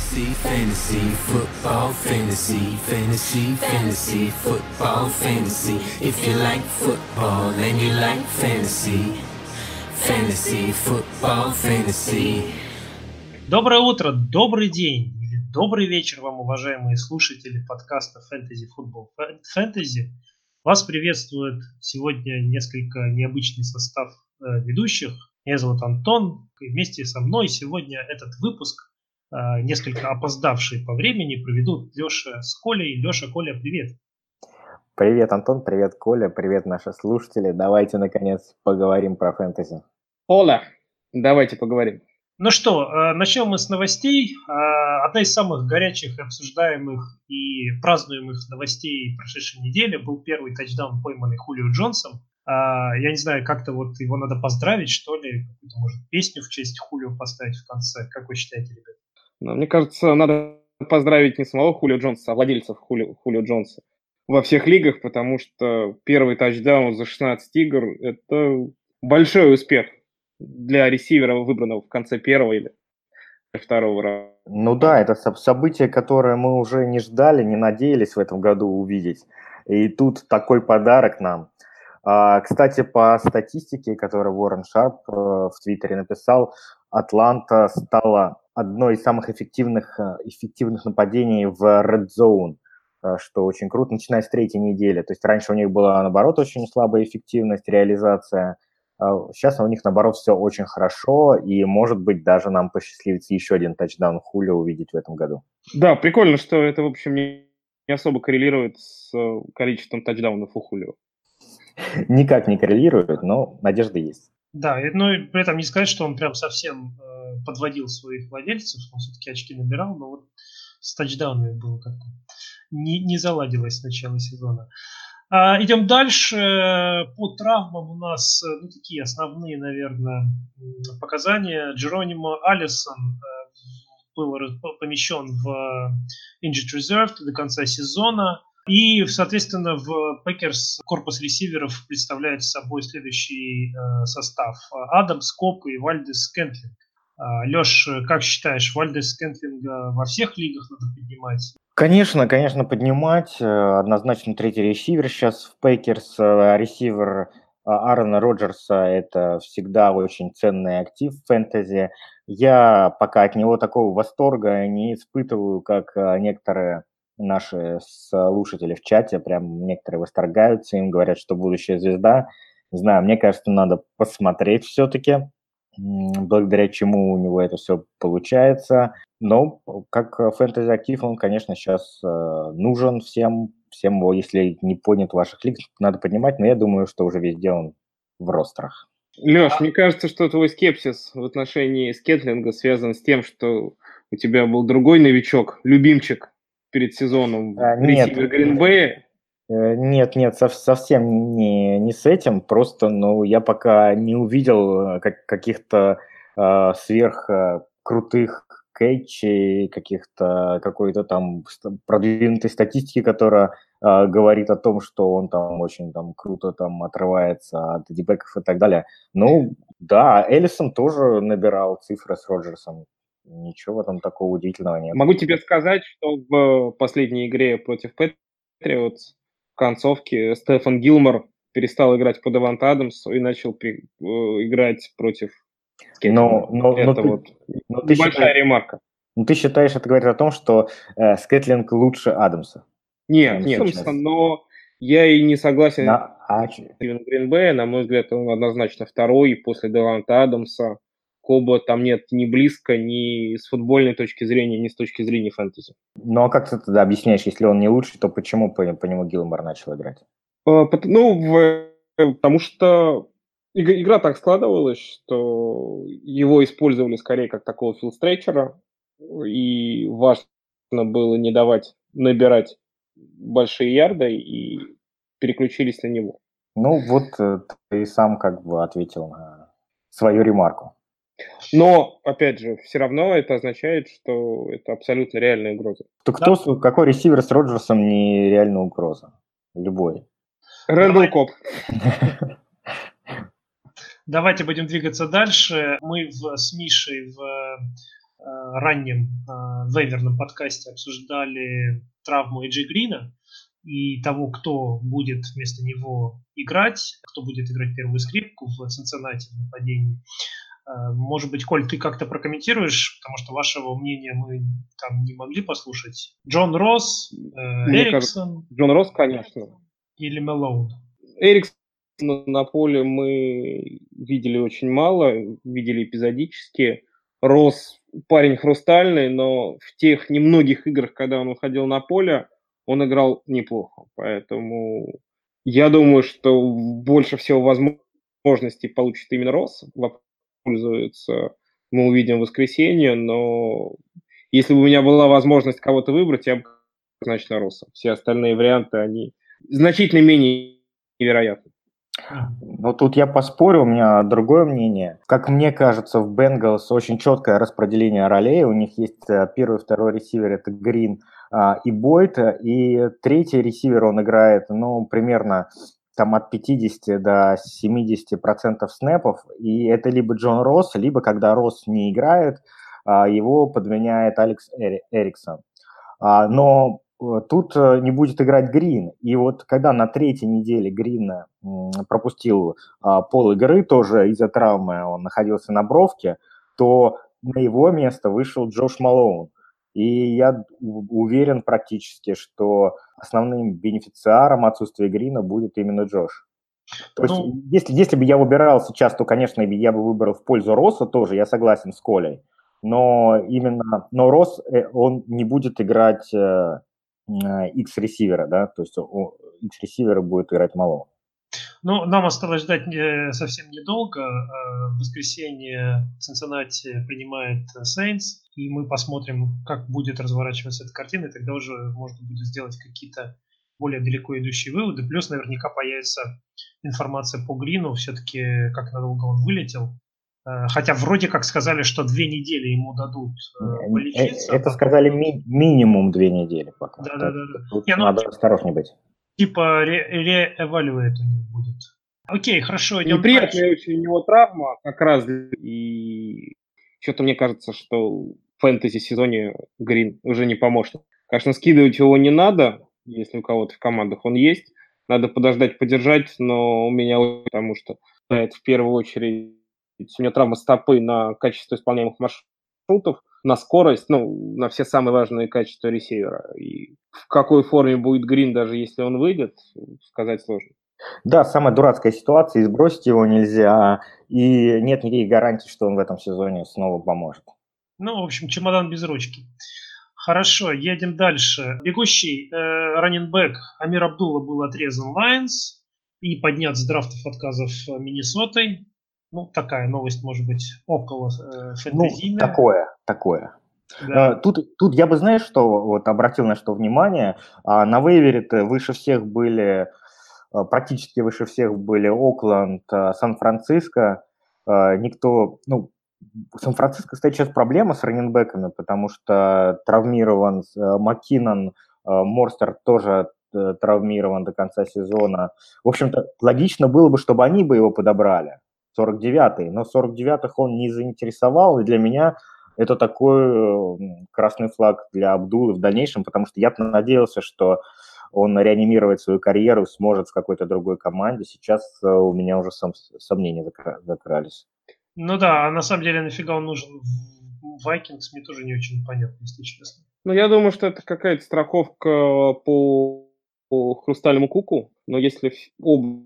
Fantasy, fantasy, football, fantasy, fantasy, fantasy, football, fantasy. If you like football and you like fantasy, fantasy, football, fantasy. Доброе утро, добрый день или добрый вечер вам, уважаемые слушатели подкаста Fantasy Football Fantasy. Вас приветствует сегодня несколько необычный состав э, ведущих. Меня зовут Антон. И вместе со мной сегодня этот выпуск несколько опоздавшие по времени, проведут Леша с Колей. Леша, Коля, привет. Привет, Антон, привет, Коля, привет, наши слушатели. Давайте, наконец, поговорим про фэнтези. Оля, давайте поговорим. Ну что, э, начнем мы с новостей. Э, одна из самых горячих, обсуждаемых и празднуемых новостей прошедшей недели был первый тачдаун, пойманный Хулио Джонсом. Я не знаю, как-то вот его надо поздравить, что ли, какую-то, может, песню в честь Хулио поставить в конце. Как вы считаете, ребят? Но мне кажется, надо поздравить не самого Хулио Джонса, а владельцев Хулио, Хулио Джонса во всех лигах, потому что первый тачдаун за 16 игр – это большой успех для ресивера, выбранного в конце первого или второго раунда. Ну да, это событие, которое мы уже не ждали, не надеялись в этом году увидеть. И тут такой подарок нам. А, кстати, по статистике, которую Уоррен Шарп э, в Твиттере написал, Атланта стала одно из самых эффективных, э, эффективных нападений в Red Zone, э, что очень круто, начиная с третьей недели. То есть раньше у них была, наоборот, очень слабая эффективность, реализация. Сейчас у них, наоборот, все очень хорошо, и, может быть, даже нам посчастливится еще один тачдаун Хуля увидеть в этом году. Да, прикольно, что это, в общем, не, особо коррелирует с э, количеством тачдаунов у Хулио. Никак не коррелирует, но надежда есть. Да, но при этом не сказать, что он прям совсем подводил своих владельцев, он все-таки очки набирал, но вот с тачдаунами было как-то не, не заладилось с начала сезона. А, идем дальше. По травмам у нас ну, такие основные, наверное, показания. Джеронимо Алисон э, был помещен в Injured Reserve до конца сезона. И, соответственно, в Packers корпус ресиверов представляет собой следующий э, состав. Адамс, Кобб и Вальдес Кентлинг. А, Леш, как считаешь, Вальдес Кентлинга во всех лигах надо поднимать? Конечно, конечно, поднимать. Э, однозначно третий ресивер сейчас в Packers. Э, ресивер э, Аарона Роджерса – это всегда очень ценный актив в фэнтези. Я пока от него такого восторга не испытываю, как некоторые наши слушатели в чате. Прям некоторые восторгаются им, говорят, что будущая звезда. Не знаю, мне кажется, надо посмотреть все-таки благодаря чему у него это все получается. Но как фэнтези-актив он, конечно, сейчас э, нужен всем, всем, если не поднят в ваших лиг, надо поднимать, но я думаю, что уже везде он в ростерах. Леш, а... мне кажется, что твой скепсис в отношении скетлинга связан с тем, что у тебя был другой новичок, любимчик перед сезоном а, нет, Гринбэя, нет, нет, совсем не, не с этим, просто, ну, я пока не увидел э, как, каких-то э, сверх э, кэчей, каких-то, какой-то там продвинутой статистики, которая э, говорит о том, что он там очень там круто там отрывается от дебеков и так далее. Ну, да, Эллисон тоже набирал цифры с Роджерсом. Ничего этом такого удивительного нет. Могу тебе сказать, что в последней игре против Патриотс концовке Стефан Гилмор перестал играть по Девант Адамсу и начал при, э, играть против но, но, это но вот но ты большая считаешь, ремарка. Ну, ты считаешь, это говорит о том, что э, Скетлинг лучше Адамса? Нет, нет, Адамса, но я и не согласен на... а... Стивена Гринбея. На мой взгляд, он однозначно второй после Деванта Адамса. Коба там нет ни близко, ни с футбольной точки зрения, ни с точки зрения фэнтези. Ну, а как ты тогда объясняешь, если он не лучший, то почему по, по нему Гилмор начал играть? А, ну, в, потому что игра так складывалась, что его использовали скорее как такого филстречера, и важно было не давать набирать большие ярды, и переключились на него. Ну, вот э, ты сам как бы ответил на свою ремарку. Но, опять же, все равно это означает, что это абсолютно реальная угроза. То кто, да. какой ресивер с Роджерсом не реальная угроза? Любой. Рэндл Коп. Давайте будем двигаться дальше. Мы в, с Мишей в раннем вейверном подкасте обсуждали травму Эджи Грина и того, кто будет вместо него играть, кто будет играть первую скрипку в Цинциннати в нападении. Э, может быть, Коль, ты как-то прокомментируешь, потому что вашего мнения мы там не могли послушать. Джон Росс, э, Эриксон. Кажется, Джон Росс, конечно. Или Мелоун. Эриксон на поле мы видели очень мало, видели эпизодически. Росс парень хрустальный, но в тех немногих играх, когда он выходил на поле, он играл неплохо. Поэтому я думаю, что больше всего возможностей получит именно Росс пользуется, мы увидим в воскресенье, но если бы у меня была возможность кого-то выбрать, я бы значит, Росса. Все остальные варианты, они значительно менее невероятны. Ну, тут я поспорю, у меня другое мнение. Как мне кажется, в Бенгалс очень четкое распределение ролей. У них есть э, первый и второй ресивер, это Грин а, и Бойт, и третий ресивер он играет, ну, примерно там от 50 до 70 процентов снэпов, и это либо Джон Росс, либо когда Росс не играет, а, его подменяет Алекс Эриксон. А, но э, тут э, не будет играть Грин. И вот когда на третьей неделе Грин пропустил а, пол игры, тоже из-за травмы он находился на бровке, то на его место вышел Джош Малоун. И я уверен практически, что основным бенефициаром отсутствия Грина будет именно Джош. То ну, есть, если, если бы я выбирал сейчас, то, конечно, я бы выбрал в пользу Росса тоже, я согласен с Колей. Но именно, но Росс, э, он не будет играть э, X-ресивера, да, то есть X-ресивера будет играть Малон. Ну, нам осталось ждать совсем недолго. Э, в воскресенье Цинциннати принимает Сейнс, и мы посмотрим, как будет разворачиваться эта картина, и тогда уже можно будет сделать какие-то более далеко идущие выводы. Плюс наверняка появится информация по Грину, все-таки как надолго он вылетел. Э, хотя вроде как сказали, что две недели ему дадут э, полечиться. Это сказали ми- минимум две недели пока. Да, да, да. да. Тут Не, ну, надо осторожнее быть типа реэвалюэт у них будет. Окей, хорошо, идем Неприятная дальше. очень у него травма, как раз, и что-то мне кажется, что в фэнтези-сезоне Грин уже не поможет. Конечно, скидывать его не надо, если у кого-то в командах он есть. Надо подождать, подержать, но у меня потому что это в первую очередь у него травма стопы на качество исполняемых маршрутов, на скорость, ну, на все самые важные качества ресивера. И в какой форме будет Грин, даже если он выйдет, сказать сложно. Да, самая дурацкая ситуация, и сбросить его нельзя, и нет никаких гарантий, что он в этом сезоне снова поможет. Ну, в общем, чемодан без ручки. Хорошо, едем дальше. Бегущий э, раненбэк Амир Абдулла был отрезан Лайнс и поднят с драфтов отказов Миннесотой. Ну, такая новость, может быть, около э, фэнтезийная. Ну, такое, такое. Да. Э, тут, тут я бы, знаешь, что вот обратил на что внимание. А, на вейвере выше всех были, э, практически выше всех были Окленд, э, Сан-Франциско. Никто, ну, Сан-Франциско, кстати, сейчас проблема с раненбеками, потому что травмирован Маккинон, Морстер тоже травмирован до конца сезона. В общем-то, логично было бы, чтобы они бы его подобрали. 49-й, но 49-х он не заинтересовал, и для меня это такой красный флаг для Абдулы в дальнейшем, потому что я надеялся, что он реанимировать свою карьеру сможет в какой-то другой команде. Сейчас э, у меня уже сом, сомнения закрались. Ну да, а на самом деле нафига он нужен в Vikings, мне тоже не очень понятно, если честно. Ну, я думаю, что это какая-то страховка по, по хрустальному куку, но если оба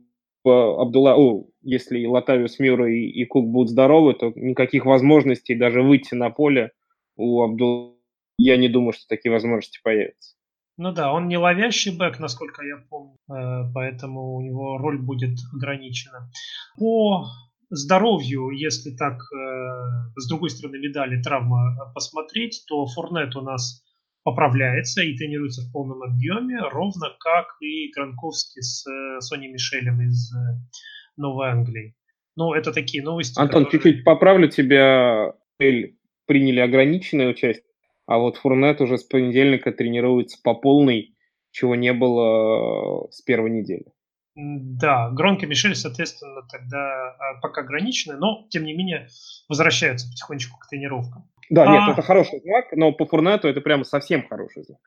Абдулла, о, если Латавиус Мюра и, и Кук будут здоровы, то никаких возможностей даже выйти на поле у Абдулла, я не думаю, что такие возможности появятся. Ну да, он не ловящий бэк, насколько я помню, э, поэтому у него роль будет ограничена. По здоровью, если так э, с другой стороны медали травма посмотреть, то Форнет у нас поправляется и тренируется в полном объеме, ровно как и Гранковский с э, Сони Мишелем из э, Новой Англии. Ну, это такие новости. Антон, которые... чуть-чуть поправлю тебя. Приняли ограниченное участие, а вот Фурнет уже с понедельника тренируется по полной, чего не было э, с первой недели. Да, Гронко Мишель, соответственно, тогда а, пока ограничены, но, тем не менее, возвращаются потихонечку к тренировкам. Да, нет, а. это хороший знак, но по Фурнету это прямо совсем хороший знак.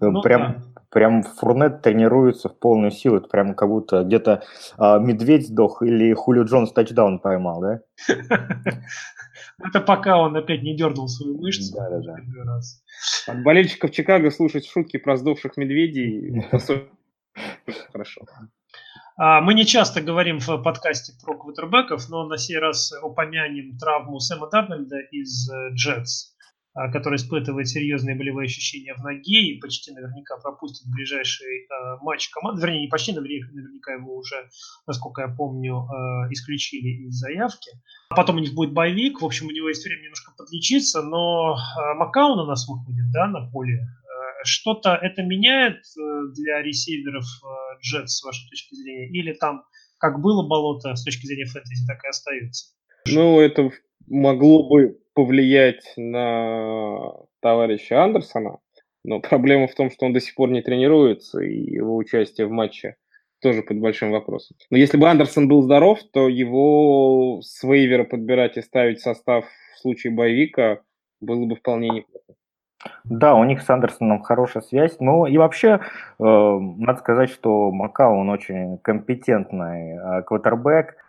Ну, прям, да. прям Фурнет тренируется в полную силу. Это прям как будто где-то а, медведь сдох или Хулио Джонс тачдаун поймал, да? Это пока он опять не дернул свою мышцу. Да, да, да. От болельщиков Чикаго слушать шутки про сдохших медведей хорошо. А, мы не часто говорим в подкасте про квотербеков, но на сей раз упомянем травму Сэма Дарнольда из Джетс. А, который испытывает серьезные болевые ощущения в ноге и почти наверняка пропустит ближайший э, матч команды. Вернее, не почти наверняка, его уже, насколько я помню, э, исключили из заявки. А потом у них будет боевик. В общем, у него есть время немножко подлечиться, но э, Макаун у нас выходит да, на поле. Э, что-то это меняет для ресиверов Джет с вашей точки зрения? Или там как было болото с точки зрения фэнтези, так и остается? Ну, это могло бы повлиять на товарища Андерсона, но проблема в том, что он до сих пор не тренируется, и его участие в матче тоже под большим вопросом. Но если бы Андерсон был здоров, то его с вейвера подбирать и ставить состав в случае боевика было бы вполне неплохо. Да, у них с Андерсоном хорошая связь. Ну и вообще, э, надо сказать, что Макао, он очень компетентный э,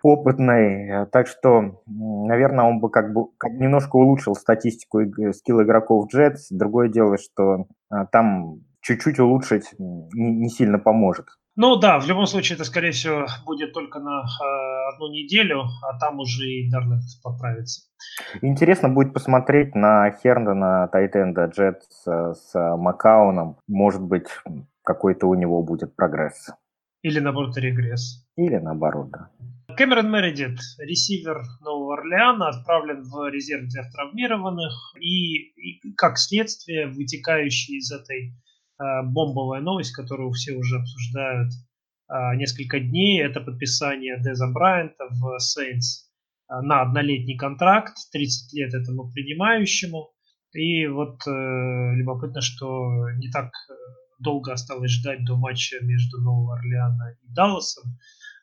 опытный. Э, так что, наверное, он бы как бы как немножко улучшил статистику скилл игроков Джетс. Другое дело, что э, там чуть-чуть улучшить не, не сильно поможет. Ну да, в любом случае это, скорее всего, будет только на э, одну неделю, а там уже и Дарнет поправится. Интересно будет посмотреть на Херндона, Тайтенда, Джет с, с Макауном. Может быть, какой-то у него будет прогресс. Или наоборот регресс. Или наоборот, да. Кэмерон Мередит, ресивер Нового Орлеана, отправлен в резерв для травмированных и, и как следствие, вытекающий из этой Э, бомбовая новость, которую все уже обсуждают э, несколько дней. Это подписание Деза Брайанта в Saints э, на однолетний контракт, 30 лет этому принимающему. И вот э, любопытно, что не так долго осталось ждать до матча между Новым Орлеаном и Далласом,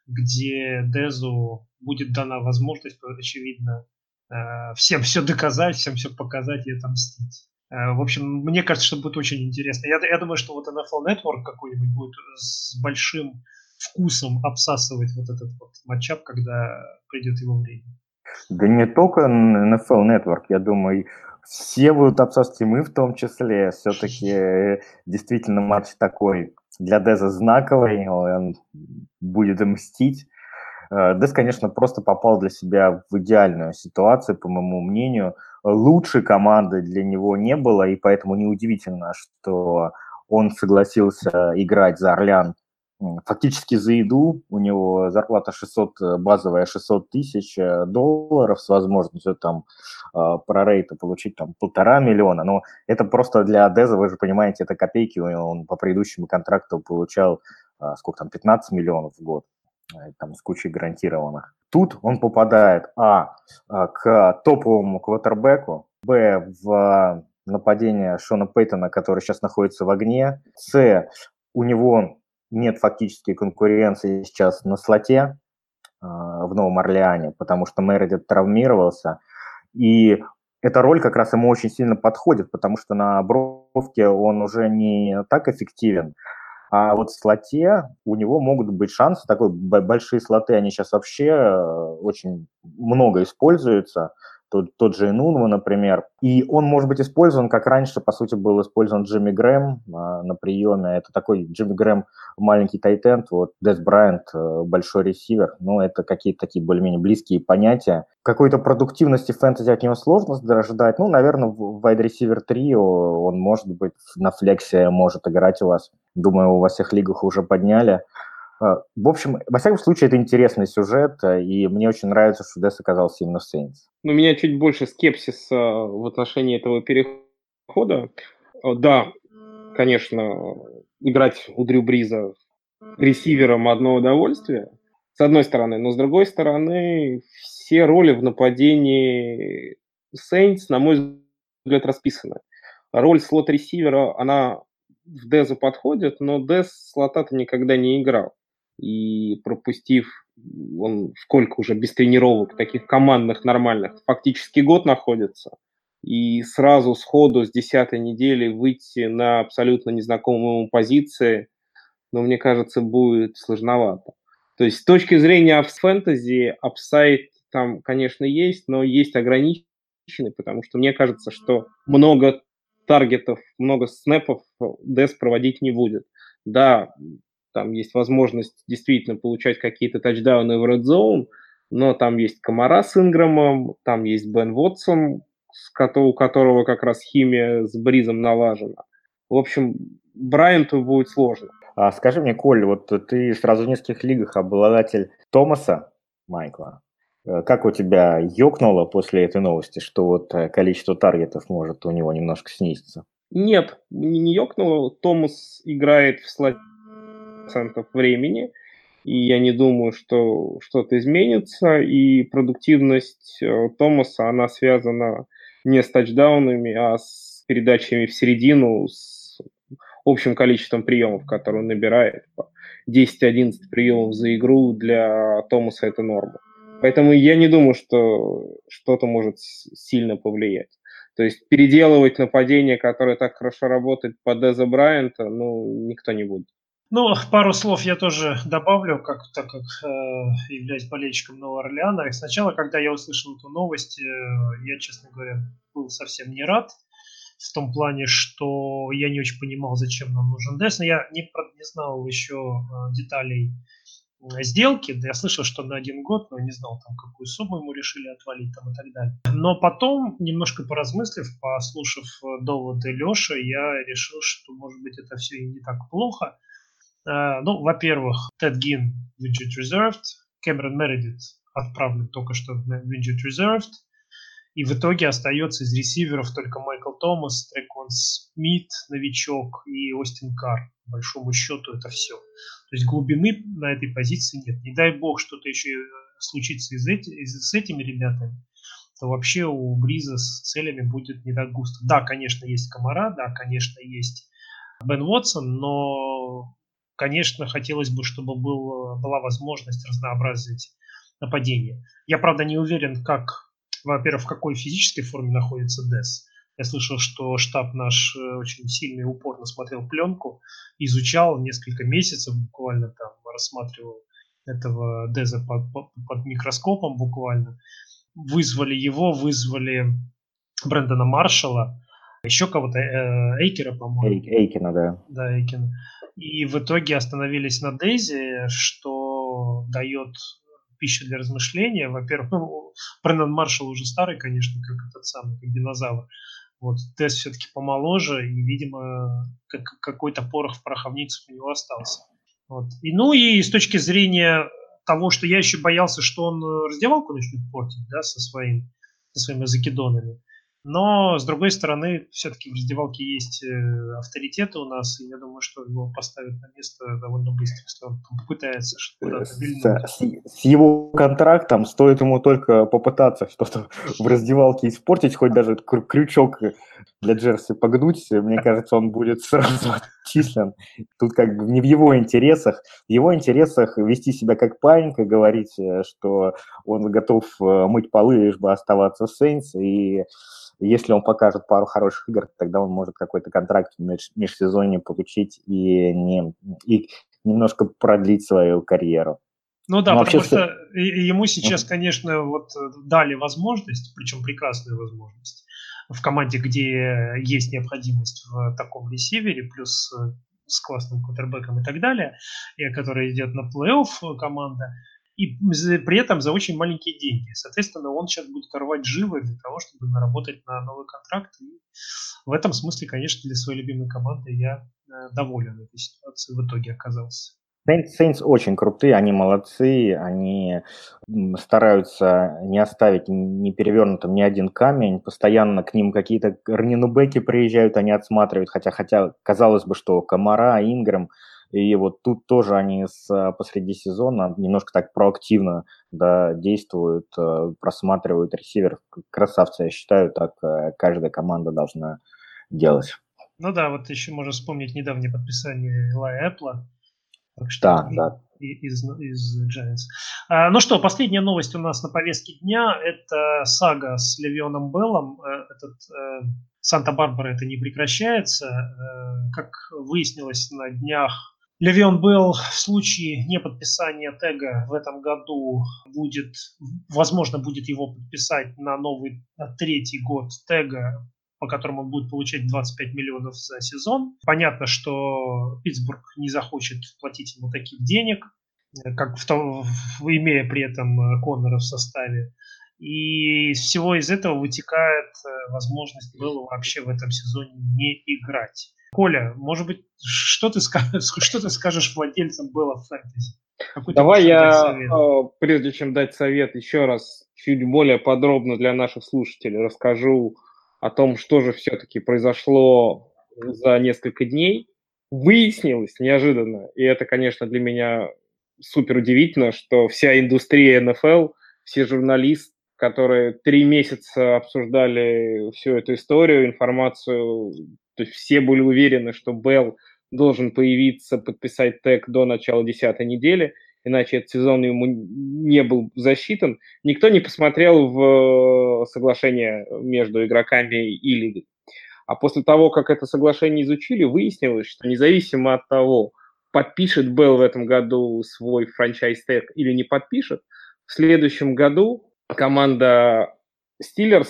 где Дезу будет дана возможность, очевидно, э, всем все доказать, всем все показать и отомстить. Э, в общем, мне кажется, что будет очень интересно. Я, я думаю, что вот NFL Network какой-нибудь будет с большим вкусом обсасывать вот этот вот матчап, когда придет его время. Да не только NFL Network, я думаю, все будут обсасывать, и мы в том числе. Все-таки э, действительно матч такой для Деза знаковый, он будет мстить. Э, Дез, конечно, просто попал для себя в идеальную ситуацию, по моему мнению – лучшей команды для него не было, и поэтому неудивительно, что он согласился играть за Орлян фактически за еду. У него зарплата 600, базовая 600 тысяч э, долларов с возможностью там э, прорейта получить там полтора миллиона. Но это просто для Деза, вы же понимаете, это копейки. Он по предыдущему контракту получал э, сколько там, 15 миллионов в год там с кучей гарантированных. Тут он попадает, а, а, к топовому квотербеку, б, в нападение Шона Пейтона, который сейчас находится в огне, с, у него нет фактически конкуренции сейчас на слоте а, в Новом Орлеане, потому что Мередит травмировался, и эта роль как раз ему очень сильно подходит, потому что на бровке он уже не так эффективен, а вот в слоте у него могут быть шансы, такой большие слоты, они сейчас вообще э, очень много используются, тот, тот же Инунва, например. И он может быть использован, как раньше, по сути, был использован Джимми Грэм а, на приеме. Это такой Джимми Грэм маленький тайтенд, вот Дес Брайант э, большой ресивер. Ну, это какие-то такие более-менее близкие понятия. Какой-то продуктивности фэнтези от него сложно ожидать. Ну, наверное, в receiver 3 он может быть на флексе может играть у вас. Думаю, во всех лигах уже подняли. А, в общем, во всяком случае, это интересный сюжет, э, и мне очень нравится, что Дес оказался именно в Saints. Ну, у меня чуть больше скепсиса в отношении этого перехода. Э, да, конечно, играть у Дрю Бриза ресивером одно удовольствие, с одной стороны, но с другой стороны, все роли в нападении Saints, на мой взгляд, расписаны. Роль слот-ресивера, она в Дезу подходит, но Дез слота-то никогда не играл и пропустив, он сколько уже без тренировок, таких командных, нормальных, фактически год находится. и сразу сходу с десятой недели выйти на абсолютно незнакомые ему позиции, но мне кажется, будет сложновато. То есть с точки зрения фэнтези, upside там, конечно, есть, но есть ограниченный, потому что мне кажется, что много target ов, много snap ов Дес проводить не будет. Да, там есть возможность действительно получать какие-то тачдауны в Red Zone, но там есть Комара с Инграмом, там есть Бен Вотсон, у которого как раз химия с Бризом налажена. В общем, Брайанту будет сложно. А скажи мне, Коль, вот ты сразу в нескольких лигах обладатель Томаса Майкла. Э, как у тебя ёкнуло после этой новости, что вот э, количество таргетов может у него немножко снизиться? Нет, не ёкнуло. Томас играет в слоте процентов времени, и я не думаю, что что-то изменится, и продуктивность э, Томаса, она связана не с тачдаунами, а с передачами в середину, с общим количеством приемов, которые он набирает. 10-11 приемов за игру для Томаса это норма. Поэтому я не думаю, что что-то может сильно повлиять. То есть переделывать нападение, которое так хорошо работает по Деза Брайанта, ну, никто не будет. Ну, пару слов я тоже добавлю, как, так как э, являюсь болельщиком Нового Орлеана. И сначала, когда я услышал эту новость, э, я, честно говоря, был совсем не рад. В том плане, что я не очень понимал, зачем нам нужен Дес. Но я не, не знал еще э, деталей сделки. Я слышал, что на один год, но не знал, там, какую сумму ему решили отвалить там, и так далее. Но потом, немножко поразмыслив, послушав э, доводы Леши, я решил, что, может быть, это все и не так плохо. Э, ну, во-первых, Тед Гин Injured Reserved, Кэмерон Мередит отправлен только что в Injured Reserved, и в итоге остается из ресиверов только Майкл Томас, Трекон Смит, новичок и Остин Карр. По большому счету это все. То есть глубины на этой позиции нет. Не дай бог что-то еще случится из эти, из, с этими ребятами, то вообще у Бриза с целями будет не так густо. Да, конечно, есть Комара, да, конечно, есть Бен Уотсон, но, конечно, хотелось бы, чтобы был, была возможность разнообразить нападение. Я, правда, не уверен, как во-первых, в какой физической форме находится Дес. Я слышал, что штаб наш э, очень сильно и упорно смотрел пленку, изучал несколько месяцев, буквально там рассматривал этого Деза под, под, под микроскопом буквально. Вызвали его, вызвали Брэндона Маршалла, еще кого-то, э, Эйкера, по-моему. Эйкина, да. Да, Эйкина. И в итоге остановились на Дейзе, что дает пища для размышления. Во-первых, ну, Брэндон Маршалл уже старый, конечно, как этот самый, как динозавр. Вот, Тесс все-таки помоложе, и, видимо, как, какой-то порох в пороховницах у него остался. Вот. И, ну и с точки зрения того, что я еще боялся, что он раздевалку начнет портить, да, со, своим, со своими закидонами. Но, с другой стороны, все-таки в раздевалке есть э, авторитеты у нас, и я думаю, что его поставят на место довольно быстро, если он попытается что-то с, с его контрактом стоит ему только попытаться что-то в раздевалке испортить, хоть даже крючок для Джерси погнуть, мне кажется, он будет сразу отчислен. Тут как бы не в его интересах. В его интересах вести себя как панька, говорить, э, что он готов э, мыть полы, лишь бы оставаться в Сейнс, и если он покажет пару хороших игр, тогда он может какой-то контракт в меж, межсезонье получить и, не, и немножко продлить свою карьеру. Ну да, Но потому вообще... что ему сейчас, конечно, вот дали возможность, причем прекрасную возможность, в команде, где есть необходимость в таком ресивере, плюс с классным квотербеком и так далее, и который идет на плей-офф команда, и при этом за очень маленькие деньги. Соответственно, он сейчас будет рвать жилы для того, чтобы наработать на новый контракт. И в этом смысле, конечно, для своей любимой команды я э, доволен этой ситуацией в итоге оказался. Saints очень крутые, они молодцы, они стараются не оставить не перевернутым ни один камень, постоянно к ним какие-то раненубеки приезжают, они отсматривают, хотя, хотя казалось бы, что Комара, Инграм – и вот тут тоже они с, а, посреди сезона немножко так проактивно да, действуют, э, просматривают ресивер. Красавцы, я считаю, так э, каждая команда должна делать. Ну да, вот еще можно вспомнить недавнее подписание Элая Эппла. Так что да, да. Из, из Giants. А, ну что, последняя новость у нас на повестке дня – это сага с Левионом Беллом. Э, этот э, Санта-Барбара это не прекращается. Э, как выяснилось на днях, Левион Белл в случае неподписания тега в этом году будет, возможно, будет его подписать на новый на третий год тега, по которому он будет получать 25 миллионов за сезон. Понятно, что Питтсбург не захочет платить ему таких денег, как в том, имея при этом э, Коннора в составе. И из всего из этого вытекает э, возможность было вообще в этом сезоне не играть. Коля, может быть, что ты скажешь, что ты скажешь владельцам было фэнтези? Давай я, э, прежде чем дать совет, еще раз чуть более подробно для наших слушателей расскажу о том, что же все-таки произошло за несколько дней. Выяснилось неожиданно, и это, конечно, для меня супер удивительно, что вся индустрия НФЛ, все журналисты, которые три месяца обсуждали всю эту историю, информацию, то есть все были уверены, что Белл должен появиться, подписать тег до начала десятой недели, иначе этот сезон ему не был засчитан. Никто не посмотрел в соглашение между игроками и лигой. А после того, как это соглашение изучили, выяснилось, что независимо от того, подпишет Белл в этом году свой франчайз-тег или не подпишет, в следующем году команда Steelers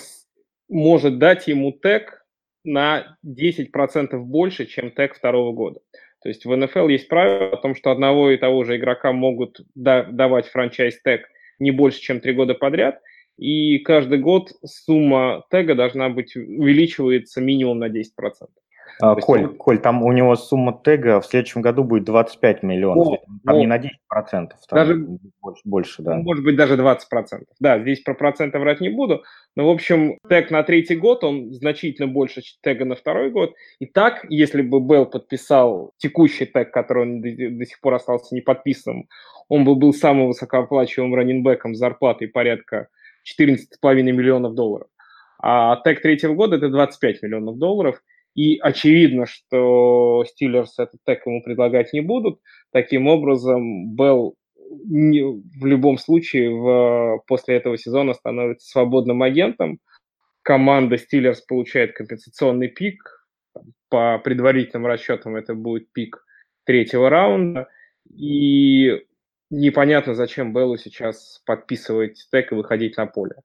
может дать ему тег на 10% больше, чем тег второго года. То есть в НФЛ есть правило о том, что одного и того же игрока могут да, давать франчайз-тег не больше, чем три года подряд, и каждый год сумма тега должна быть увеличивается минимум на 10%. А, Коль. Коль, там у него сумма тега в следующем году будет 25 миллионов. О, там о. не на 10%, там даже больше, больше, да. Может быть, даже 20%. Да, здесь про проценты врать не буду. Но, в общем, тег на третий год, он значительно больше тега на второй год. И так, если бы Белл подписал текущий тег, который он до, до сих пор остался не подписанным, он бы был самым высокооплачиваемым раненбеком с зарплатой порядка 14,5 миллионов долларов. А тег третьего года – это 25 миллионов долларов – и очевидно, что Стиллерс этот тег ему предлагать не будут. Таким образом, Белл в любом случае в, после этого сезона становится свободным агентом. Команда Стиллерс получает компенсационный пик. По предварительным расчетам это будет пик третьего раунда. И непонятно, зачем Беллу сейчас подписывать тег и выходить на поле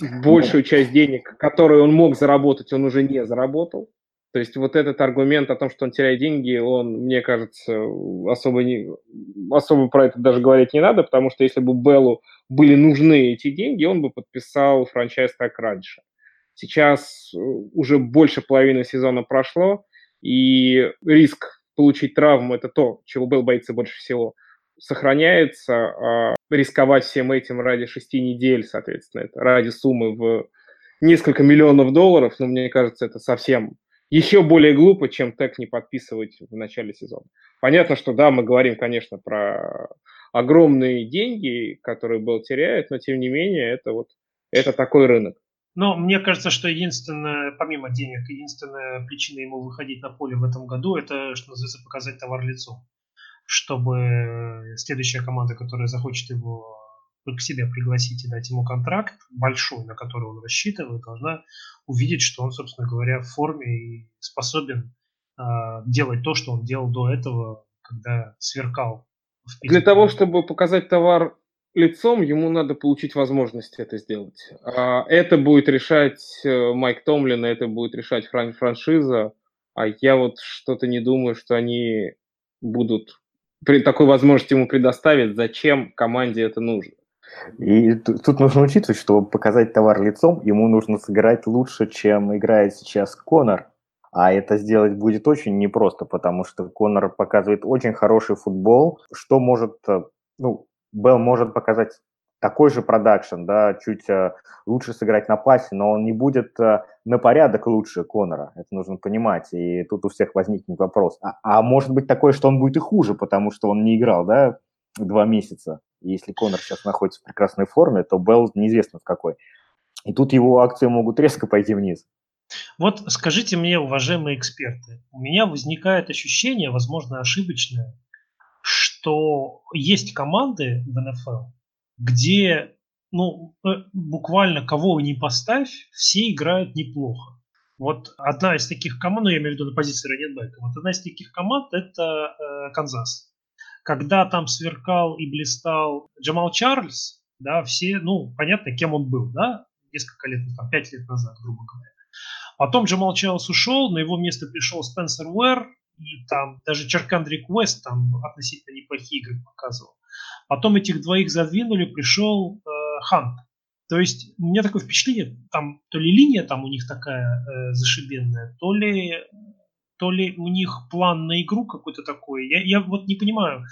большую часть денег, которые он мог заработать, он уже не заработал. То есть вот этот аргумент о том, что он теряет деньги, он, мне кажется, особо, не, особо про это даже говорить не надо, потому что если бы Беллу были нужны эти деньги, он бы подписал франчайз так раньше. Сейчас э, уже больше половины сезона прошло, и риск получить травму – это то, чего Белл боится больше всего сохраняется, а рисковать всем этим ради шести недель, соответственно, это ради суммы в несколько миллионов долларов, ну, мне кажется, это совсем еще более глупо, чем тег не подписывать в начале сезона. Понятно, что да, мы говорим, конечно, про огромные деньги, которые был теряет, но тем не менее это вот это такой рынок. Но мне кажется, что единственная, помимо денег, единственная причина ему выходить на поле в этом году, это, что называется, показать товар лицом чтобы следующая команда, которая захочет его к себе пригласить и дать ему контракт большой, на который он рассчитывает, должна увидеть, что он, собственно говоря, в форме и способен э, делать то, что он делал до этого, когда сверкал. Для того, чтобы показать товар лицом, ему надо получить возможность это сделать. А это будет решать э, Майк Томлин, это будет решать фран франшиза, а я вот что-то не думаю, что они будут при такой возможности ему предоставить, зачем команде это нужно. И тут нужно учитывать, чтобы показать товар лицом, ему нужно сыграть лучше, чем играет сейчас Конор. А это сделать будет очень непросто, потому что Конор показывает очень хороший футбол. Что может, э, ну, Белл может показать такой же продакшн, да, чуть э, лучше сыграть на пасе, но он не будет э, на порядок лучше Конора, это нужно понимать, и тут у всех возникнет вопрос. А, а может быть такое, что он будет и хуже, потому что он не играл, да, два месяца. И если Конор сейчас находится в прекрасной форме, то Белл неизвестно в какой. И тут его акции могут резко пойти вниз. Вот скажите мне, уважаемые эксперты, у меня возникает ощущение, возможно, ошибочное, что есть команды в НФЛ, где ну, э, буквально кого не поставь, все играют неплохо. Вот одна из таких команд, ну, я имею в виду на позиции раненбека, вот одна из таких команд – это э, Канзас. Когда там сверкал и блистал Джамал Чарльз, да, все, ну, понятно, кем он был, да, несколько лет, там, пять лет назад, грубо говоря. Потом Джамал Чарльз ушел, на его место пришел Спенсер Уэр, и там даже Черкандрик Уэст там относительно неплохие игры показывал. Потом этих двоих задвинули, пришел э, Хант. То есть у меня такое впечатление, там то ли линия там у них такая э, зашибенная, то ли то ли у них план на игру какой-то такой. Я, я вот не понимаю.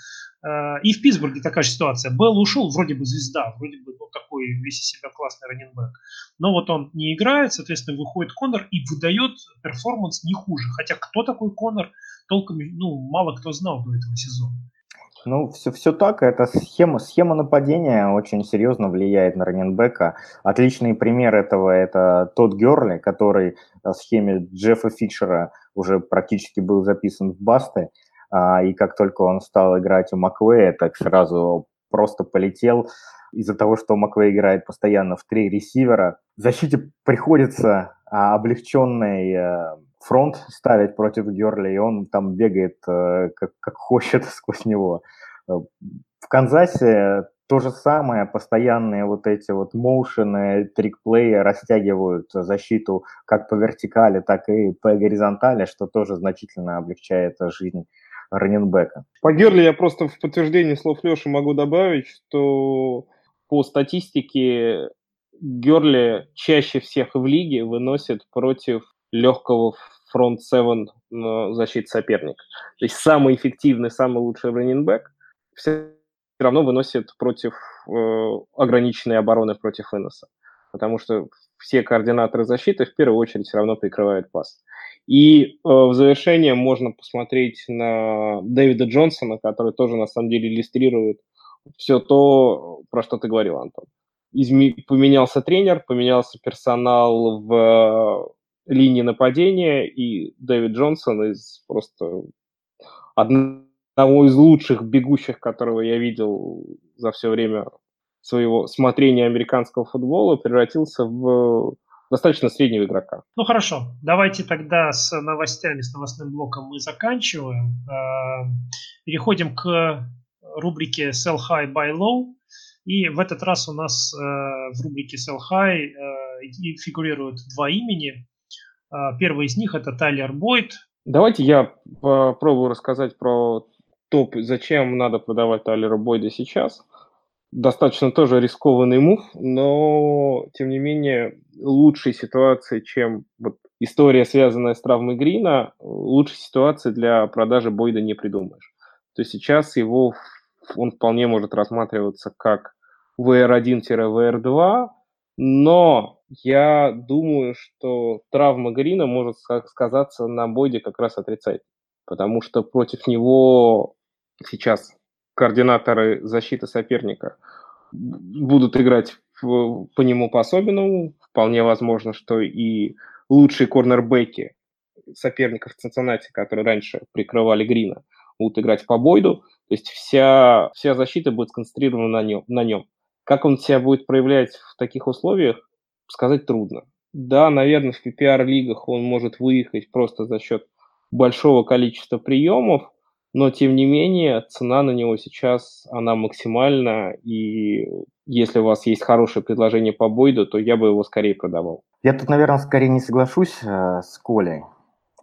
Э, и в Питтсбурге такая же ситуация. Белл ушел, вроде бы звезда, вроде бы ну, такой весь из себя классный раненбэк. Но вот он не играет, соответственно, выходит Конор и выдает перформанс не хуже. Хотя кто такой Конор, толком ну, мало кто знал до этого сезона. Ну, все, все так. Это схема, схема нападения очень серьезно влияет на раненбека. Отличный пример этого – это тот Герли, который в схеме Джеффа Фишера уже практически был записан в Басты. А, и как только он стал играть у Маквея, так сразу просто полетел из-за того, что Маквей играет постоянно в три ресивера. Защите приходится а, облегченной э, фронт ставить против Герли, и он там бегает э, как, как хочет сквозь него. Э, в Канзасе то же самое, постоянные вот эти вот моушены, трикплеи растягивают защиту как по вертикали, так и по горизонтали, что тоже значительно облегчает жизнь раненбека. По Герли я просто в подтверждение слов Леши могу добавить, что по статистике Герли чаще всех в лиге выносит против легкого фронт 7 защиты соперника. То есть самый эффективный, самый лучший раненбэк все равно выносит против э, ограниченной обороны против Инноса. Потому что все координаторы защиты в первую очередь все равно прикрывают пас. И э, в завершение можно посмотреть на Дэвида Джонсона, который тоже на самом деле иллюстрирует все то, про что ты говорил, Антон. Изме... Поменялся тренер, поменялся персонал в линии нападения, и Дэвид Джонсон из просто одного из лучших бегущих, которого я видел за все время своего смотрения американского футбола, превратился в достаточно среднего игрока. Ну хорошо, давайте тогда с новостями, с новостным блоком мы заканчиваем. А, переходим к рубрике Sell High, Buy Low. И в этот раз у нас э, в рубрике Sell High э, фигурируют два имени. А, первый из них это Тайлер Бойд. Давайте я попробую рассказать про топ, зачем надо продавать Тайлера Бойда сейчас. Достаточно тоже рискованный мув, но тем не менее лучшей ситуации, чем вот история, связанная с травмой Грина, лучшей ситуации для продажи Бойда не придумаешь. То есть сейчас его он вполне может рассматриваться как VR1-VR2, но я думаю, что травма Грина может сказаться на Бойде как раз отрицательно, потому что против него сейчас координаторы защиты соперника будут играть по нему по-особенному. Вполне возможно, что и лучшие корнербеки соперников Цинциннати, которые раньше прикрывали Грина, будут играть по Бойду. То есть вся, вся защита будет сконцентрирована на нем, на нем. Как он себя будет проявлять в таких условиях, сказать трудно. Да, наверное, в PPR-лигах он может выехать просто за счет большого количества приемов, но тем не менее цена на него сейчас, она максимальна, и если у вас есть хорошее предложение по Бойду, то я бы его скорее продавал. Я тут, наверное, скорее не соглашусь э, с Колей.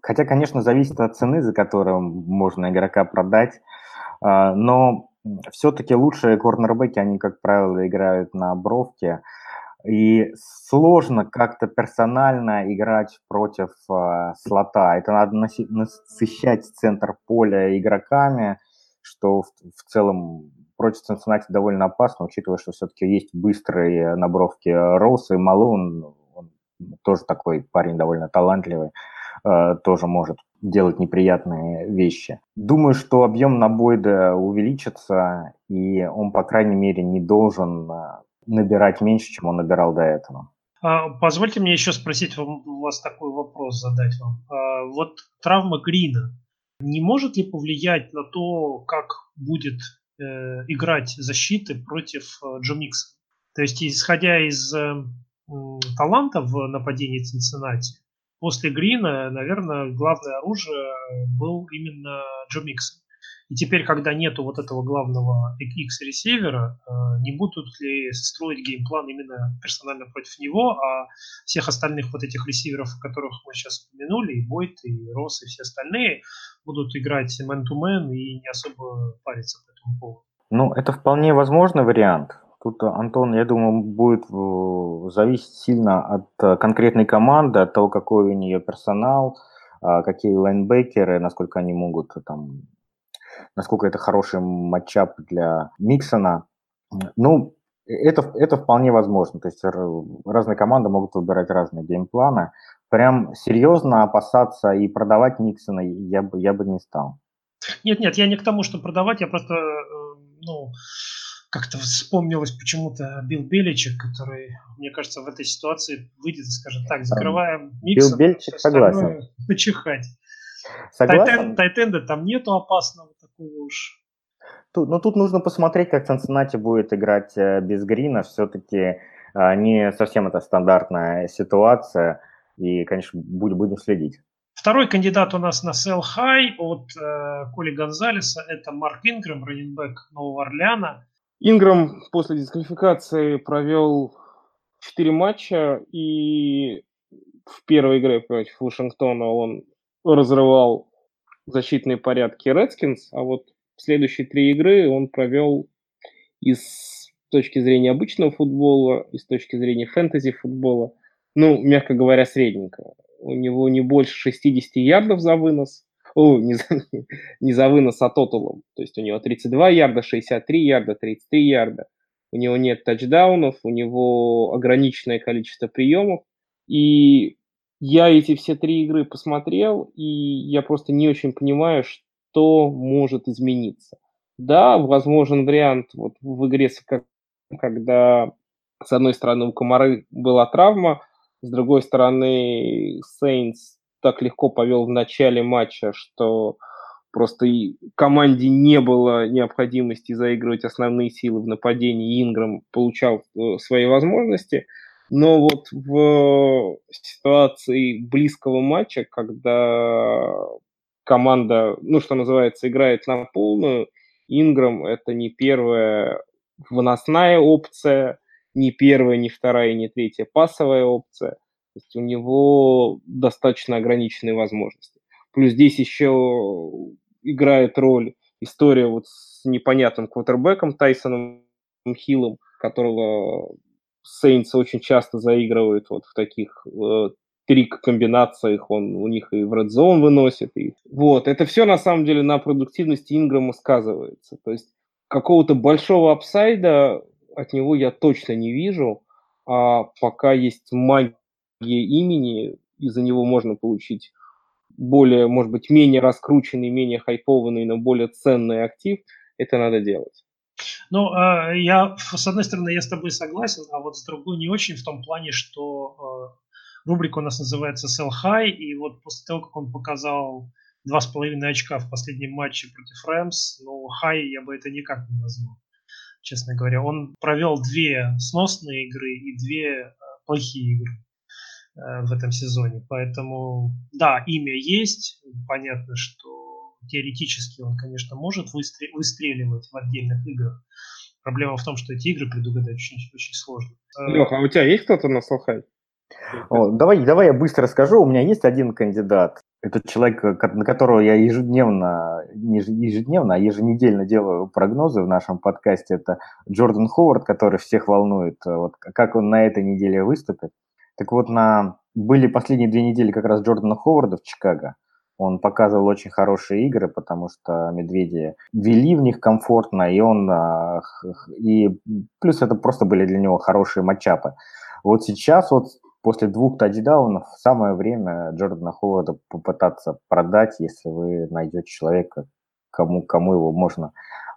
Хотя, конечно, зависит от цены, за которую можно игрока продать. Э, но все-таки лучшие корнербеки, они, как правило, играют на бровке. И сложно как-то персонально играть против э, слота. Это надо насыщать центр поля игроками, что в, в целом против Цинциннати довольно опасно, учитывая, что все-таки есть быстрые набровки Роуса и Малун. Он тоже такой парень довольно талантливый, э, тоже может делать неприятные вещи. Думаю, что объем на Бойда увеличится, и он, по крайней мере, не должен э, набирать меньше, чем он набирал до этого. А, позвольте мне еще спросить вас такой вопрос задать вам. А, вот травма Грина, не может ли повлиять на то, как будет э, играть защиты против э, Джо Микса? То есть, исходя из э, таланта в нападении Цинциннати, после Грина, наверное, главное оружие был именно Джо Миксон. И теперь, когда нету вот этого главного X-ресивера, э, не будут ли строить геймплан именно персонально против него, а всех остальных вот этих ресиверов, которых мы сейчас упомянули, и Бойт, и Рос, и все остальные, будут играть man-to-man и не особо париться по этому поводу? Ну, это вполне возможный вариант. Тут, Антон, я думаю, будет э, зависеть сильно от э, конкретной команды, от того, какой у нее персонал, а, какие лайнбекеры, насколько они могут там насколько это хороший matchup для Миксона. Ну, это, это вполне возможно. То есть разные команды могут выбирать разные game plan ы. Прям серьезно опасаться и продавать Миксона я бы, я бы не стал. Нет, нет, я не к тому, что продавать, я просто, э, ну, как-то вспомнилось почему-то Билл Беличек, который, мне кажется, в этой ситуации выйдет и скажет, так, закрываем Миксона, Билл Беличек согласен. Почихать. Согласен. Тайтенда там нету опасного такого уж. Тут, ну, тут нужно посмотреть, как Цинциннати будет играть э, без Грина. Все-таки э, не совсем это стандартная ситуация. И, конечно, будем, будем следить. Второй кандидат у нас на Sell High от э, Коли Гонзалеса. Это Марк Ингрэм, раненбэк Нового Орлеана. Ингрэм после дисквалификации провел 4 матча. И в первой игре против Вашингтона он разрывал защитные порядки Redskins, а вот следующие три игры он провел из точки зрения обычного футбола, и с точки зрения фэнтези-футбола, ну, мягко говоря, средненько. У него не больше 60 ярдов за вынос, о, не за, не за вынос, а тоталом. То есть у него 32 ярда, 63 ярда, 33 ярда. У него нет тачдаунов, у него ограниченное количество приемов. И я эти все три игры посмотрел, и я просто не очень понимаю, что может измениться. Да, возможен вариант вот в игре, когда с одной стороны у Комары была травма, с другой стороны Сейнс так легко повел в начале матча, что просто и команде не было необходимости заигрывать основные силы в нападении. Инграм получал э, свои возможности – но вот в ситуации близкого матча, когда команда, ну, что называется, играет на полную, Инграм – это не первая выносная опция, не первая, не вторая, не третья пасовая опция. То есть у него достаточно ограниченные возможности. Плюс здесь еще играет роль история вот с непонятным квотербеком Тайсоном Хиллом, которого Сейнс очень часто заигрывают вот в таких э, трик-комбинациях, он у них и в Red Zone выносит. И... Вот, это все на самом деле на продуктивности Инграма сказывается. То есть какого-то большого апсайда от него я точно не вижу, а пока есть магия имени, из-за него можно получить более, может быть, менее раскрученный, менее хайпованный, но более ценный актив, это надо делать. Ну, а, я, с одной стороны, я с тобой согласен, а вот с другой не очень в том плане, что а, рубрика у нас называется Sell High, и вот после того, как он показал два с половиной очка в последнем матче против Рэмс, ну, High я бы это никак не назвал, честно говоря. Он провел две сносные игры и две а, плохие игры в этом сезоне. Поэтому, да, имя есть. Понятно, что теоретически он, конечно, может выстреливать в отдельных играх. Проблема в том, что эти игры предугадать очень, очень сложно. Э, Леха, а у тебя есть кто-то на слухай? О, давай, давай я быстро скажу. У меня есть один кандидат. Это человек, на которого я ежедневно, не ежедневно, а еженедельно делаю прогнозы в нашем подкасте. Это Джордан Ховард, который всех волнует, вот, как он на этой неделе выступит. Так вот, на... были последние две недели как раз Джордана Ховарда в Чикаго. Он показывал очень хорошие игры, потому что медведи вели в них комфортно, и он а, и плюс это просто были для него хорошие матчапы. Вот сейчас вот после двух тачдаунов самое время Джордана Ховарда попытаться продать, если вы найдете человека, кому, кому его можно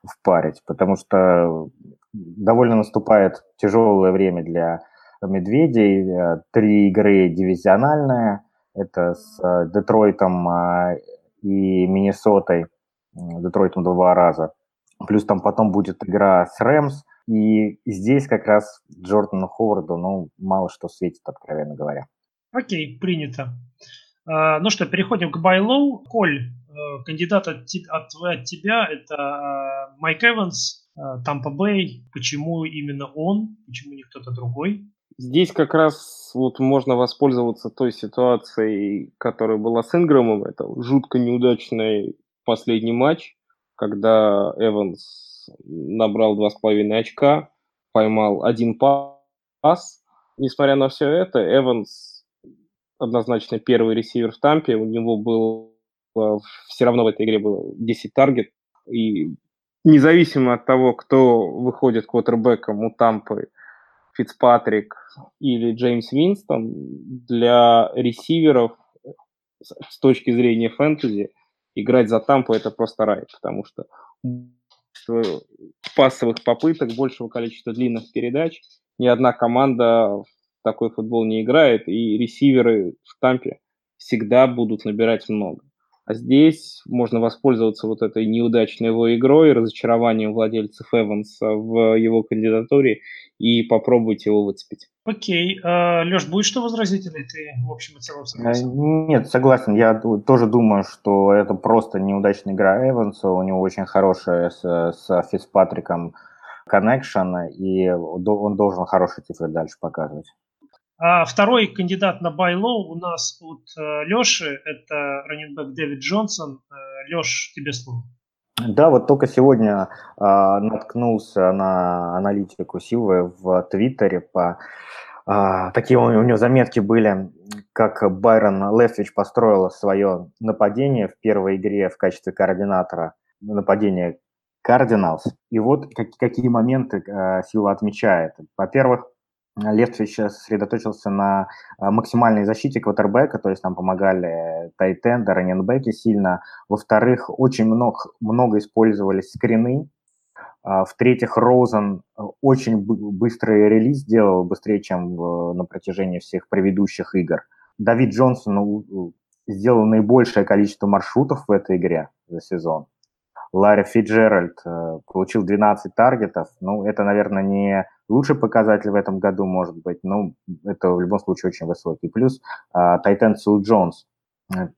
впарить, потому что довольно наступает тяжелое время для медведей. Три игры дивизиональные – это с э, Детройтом, а, и Миннесотой, Детройтом два раза. Плюс там потом будет игра с Рэмс, и здесь как раз Джордану Ховарду, ну, мало что светит, откровенно говоря. Окей, принято. А, ну что, переходим к Байлоу. Коль, э, кандидат от, от, от тебя это э, Майк Эванс, Тампа Бэй. Почему именно он? Почему не кто-то другой? Здесь как раз вот можно воспользоваться той ситуацией, которая была с Инграмом. Это жутко неудачный последний матч, когда Эванс набрал 2,5 очка, поймал один пас. Несмотря на все это, Эванс однозначно первый ресивер в Тампе. У него был все равно в этой игре было 10 таргет. И независимо от того, кто выходит квотербеком у Тампы, Фицпатрик или Джеймс Винстон, для ресиверов с точки зрения фэнтези играть за Тампу это просто рай, потому что пассовых попыток, большего количества длинных передач, ни одна команда в такой футбол не играет, и ресиверы в Тампе всегда будут набирать много. А здесь можно воспользоваться вот этой неудачной его игрой, разочарованием владельцев Эванса в его кандидатуре и попробовать его выцепить. Окей. А, Леш, будет что возразить или ты в общем и целом согласен? Нет, согласен. Я тоже думаю, что это просто неудачная игра Эванса. У него очень хорошая с, с Фицпатриком connection, и он должен хорошие цифры дальше показывать. А второй кандидат на buy low у нас от э, Леши, это running back Дэвид Джонсон. Э, Леш, тебе слово. Да, вот только сегодня э, наткнулся на аналитику Силвы в Твиттере по э, такие у, у него заметки были, как Байрон Лефвич построил свое нападение в первой игре в качестве координатора нападения Кардиналс. И вот как, какие моменты э, Силва отмечает. Во-первых, Левцевич сосредоточился на а, максимальной защите квотербека, то есть нам помогали тайтенды, раненбеки сильно. Во-вторых, очень много, много использовались скрины. А, в-третьих, Роузен э, очень быстрый релиз сделал, быстрее, чем на протяжении всех предыдущих игр. Давид Джонсон сделал наибольшее количество маршрутов в этой игре за сезон. Ларри Фиджеральд э, получил 12 таргетов. Ну, это, наверное, не лучший показатель в этом году, может быть, но это в любом случае очень высокий. Плюс Тайтен Сил Джонс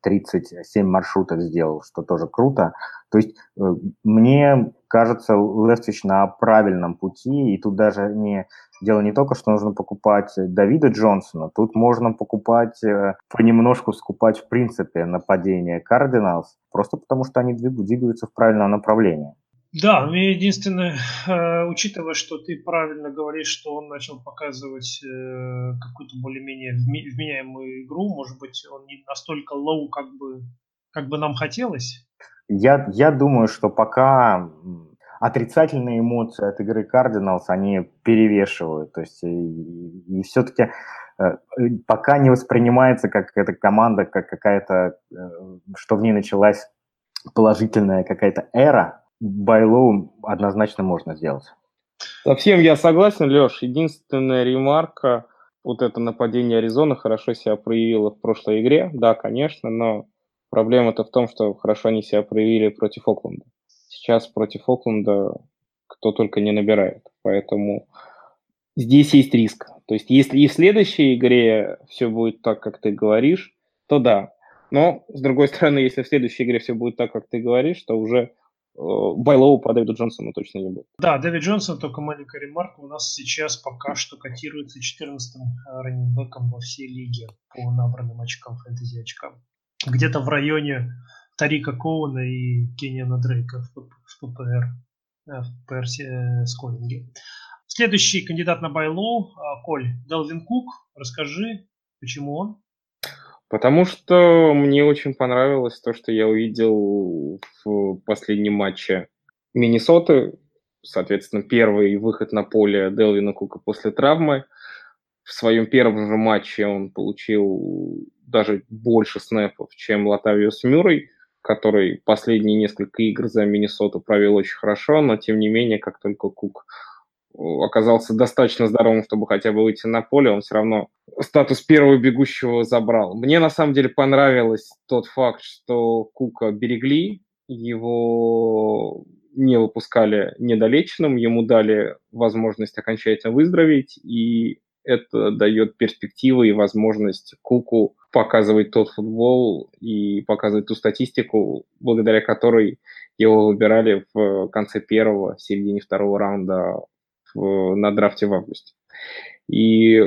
37 маршрутов сделал, что тоже круто. То есть э, мне кажется, Лефтвич на правильном пути, и тут даже не дело не только, что нужно покупать Давида Джонсона, тут можно покупать, э, понемножку скупать в принципе нападение Cardinals, просто потому что они двигаются в правильном направлении. Да, мне единственное, э, учитывая, что ты правильно говоришь, что он начал показывать э, какую-то более-менее вменяемую игру, может быть, он не настолько low, как бы, как бы нам хотелось? Я, я думаю, что пока отрицательные эмоции от игры Cardinals, они перевешивают. То есть и, и все-таки э, пока не воспринимается как эта команда, как какая-то, что в ней началась положительная какая-то эра, Байлоу однозначно можно сделать. Совсем я согласен, Леш. Единственная ремарка, вот это нападение Аризоны хорошо себя проявило в прошлой игре, да, конечно, но проблема-то в том, что хорошо они себя проявили против Окленда. Сейчас против Окленда кто только не набирает, поэтому здесь есть риск. То есть если и в следующей игре все будет так, как ты говоришь, то да. Но, с другой стороны, если в следующей игре все будет так, как ты говоришь, то уже Байлоу по Дэвиду Джонсону точно не будет. Да, Дэвид Джонсон, только маленькая ремарка, у нас сейчас пока что котируется 14-м э, раненбеком во всей лиге по набранным очкам, фэнтези очкам. Где-то в районе Тарика Коуна и Кенниана Дрейка в, ППР, э, в ПР э, скоринге. Следующий кандидат на Байлоу, Коль, Делвин Кук. Расскажи, почему он? Потому что мне очень понравилось то, что я увидел в последнем матче Миннесоты. Соответственно, первый выход на поле Делвина Кука после травмы. В своем первом же матче он получил даже больше снэпов, чем Латавиус Мюррей, который последние несколько игр за Миннесоту провел очень хорошо, но тем не менее, как только Кук оказался достаточно здоровым, чтобы хотя бы выйти на поле, он все равно статус первого бегущего забрал. Мне на самом деле понравилось тот факт, что Кука берегли, его не выпускали недолеченным, ему дали возможность окончательно выздороветь, и это дает перспективы и возможность Куку показывать тот футбол и показывать ту статистику, благодаря которой его выбирали в конце первого, середине второго раунда на драфте в августе. И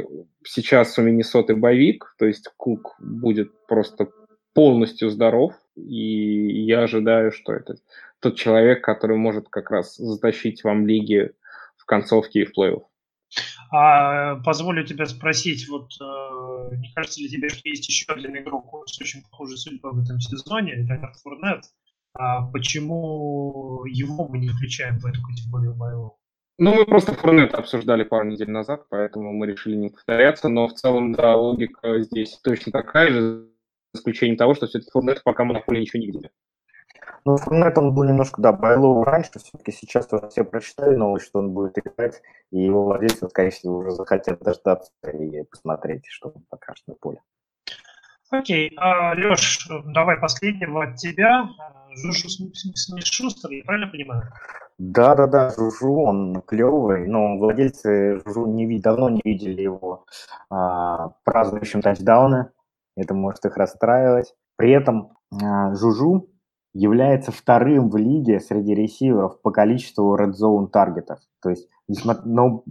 сейчас у Миннесоты боевик, то есть Кук будет просто полностью здоров, и я ожидаю, что это тот человек, который может как раз затащить вам лиги в концовке и в плей-офф. А позволю тебя спросить, вот э, не кажется ли тебе, что есть еще один игрок с очень похожей судьбой в этом сезоне, Леонард Фурнет, а почему его мы не включаем в эту категорию боевого? Ну, мы просто Фурнет обсуждали пару недель назад, поэтому мы решили не повторяться, но в целом, да, логика здесь точно такая же, за исключением того, что все-таки Фурнет пока мы на поле ничего не видели. Ну, Фурнет, он был немножко, да, байлоу раньше, все-таки сейчас уже все прочитали новость, что он будет играть, и его владельцы, скорее всего, уже захотят дождаться и посмотреть, что он покажет на поле. Окей, а, Леш, давай последнего от тебя. Жужу Смит-Шустер, я правильно понимаю? Да, да, да, Жужу, он клевый, но владельцы Жужу не, давно не видели его а, празднующим тачдауны. Это может их расстраивать. При этом а, Жужу является вторым в лиге среди ресиверов по количеству red zone таргетов. То есть, но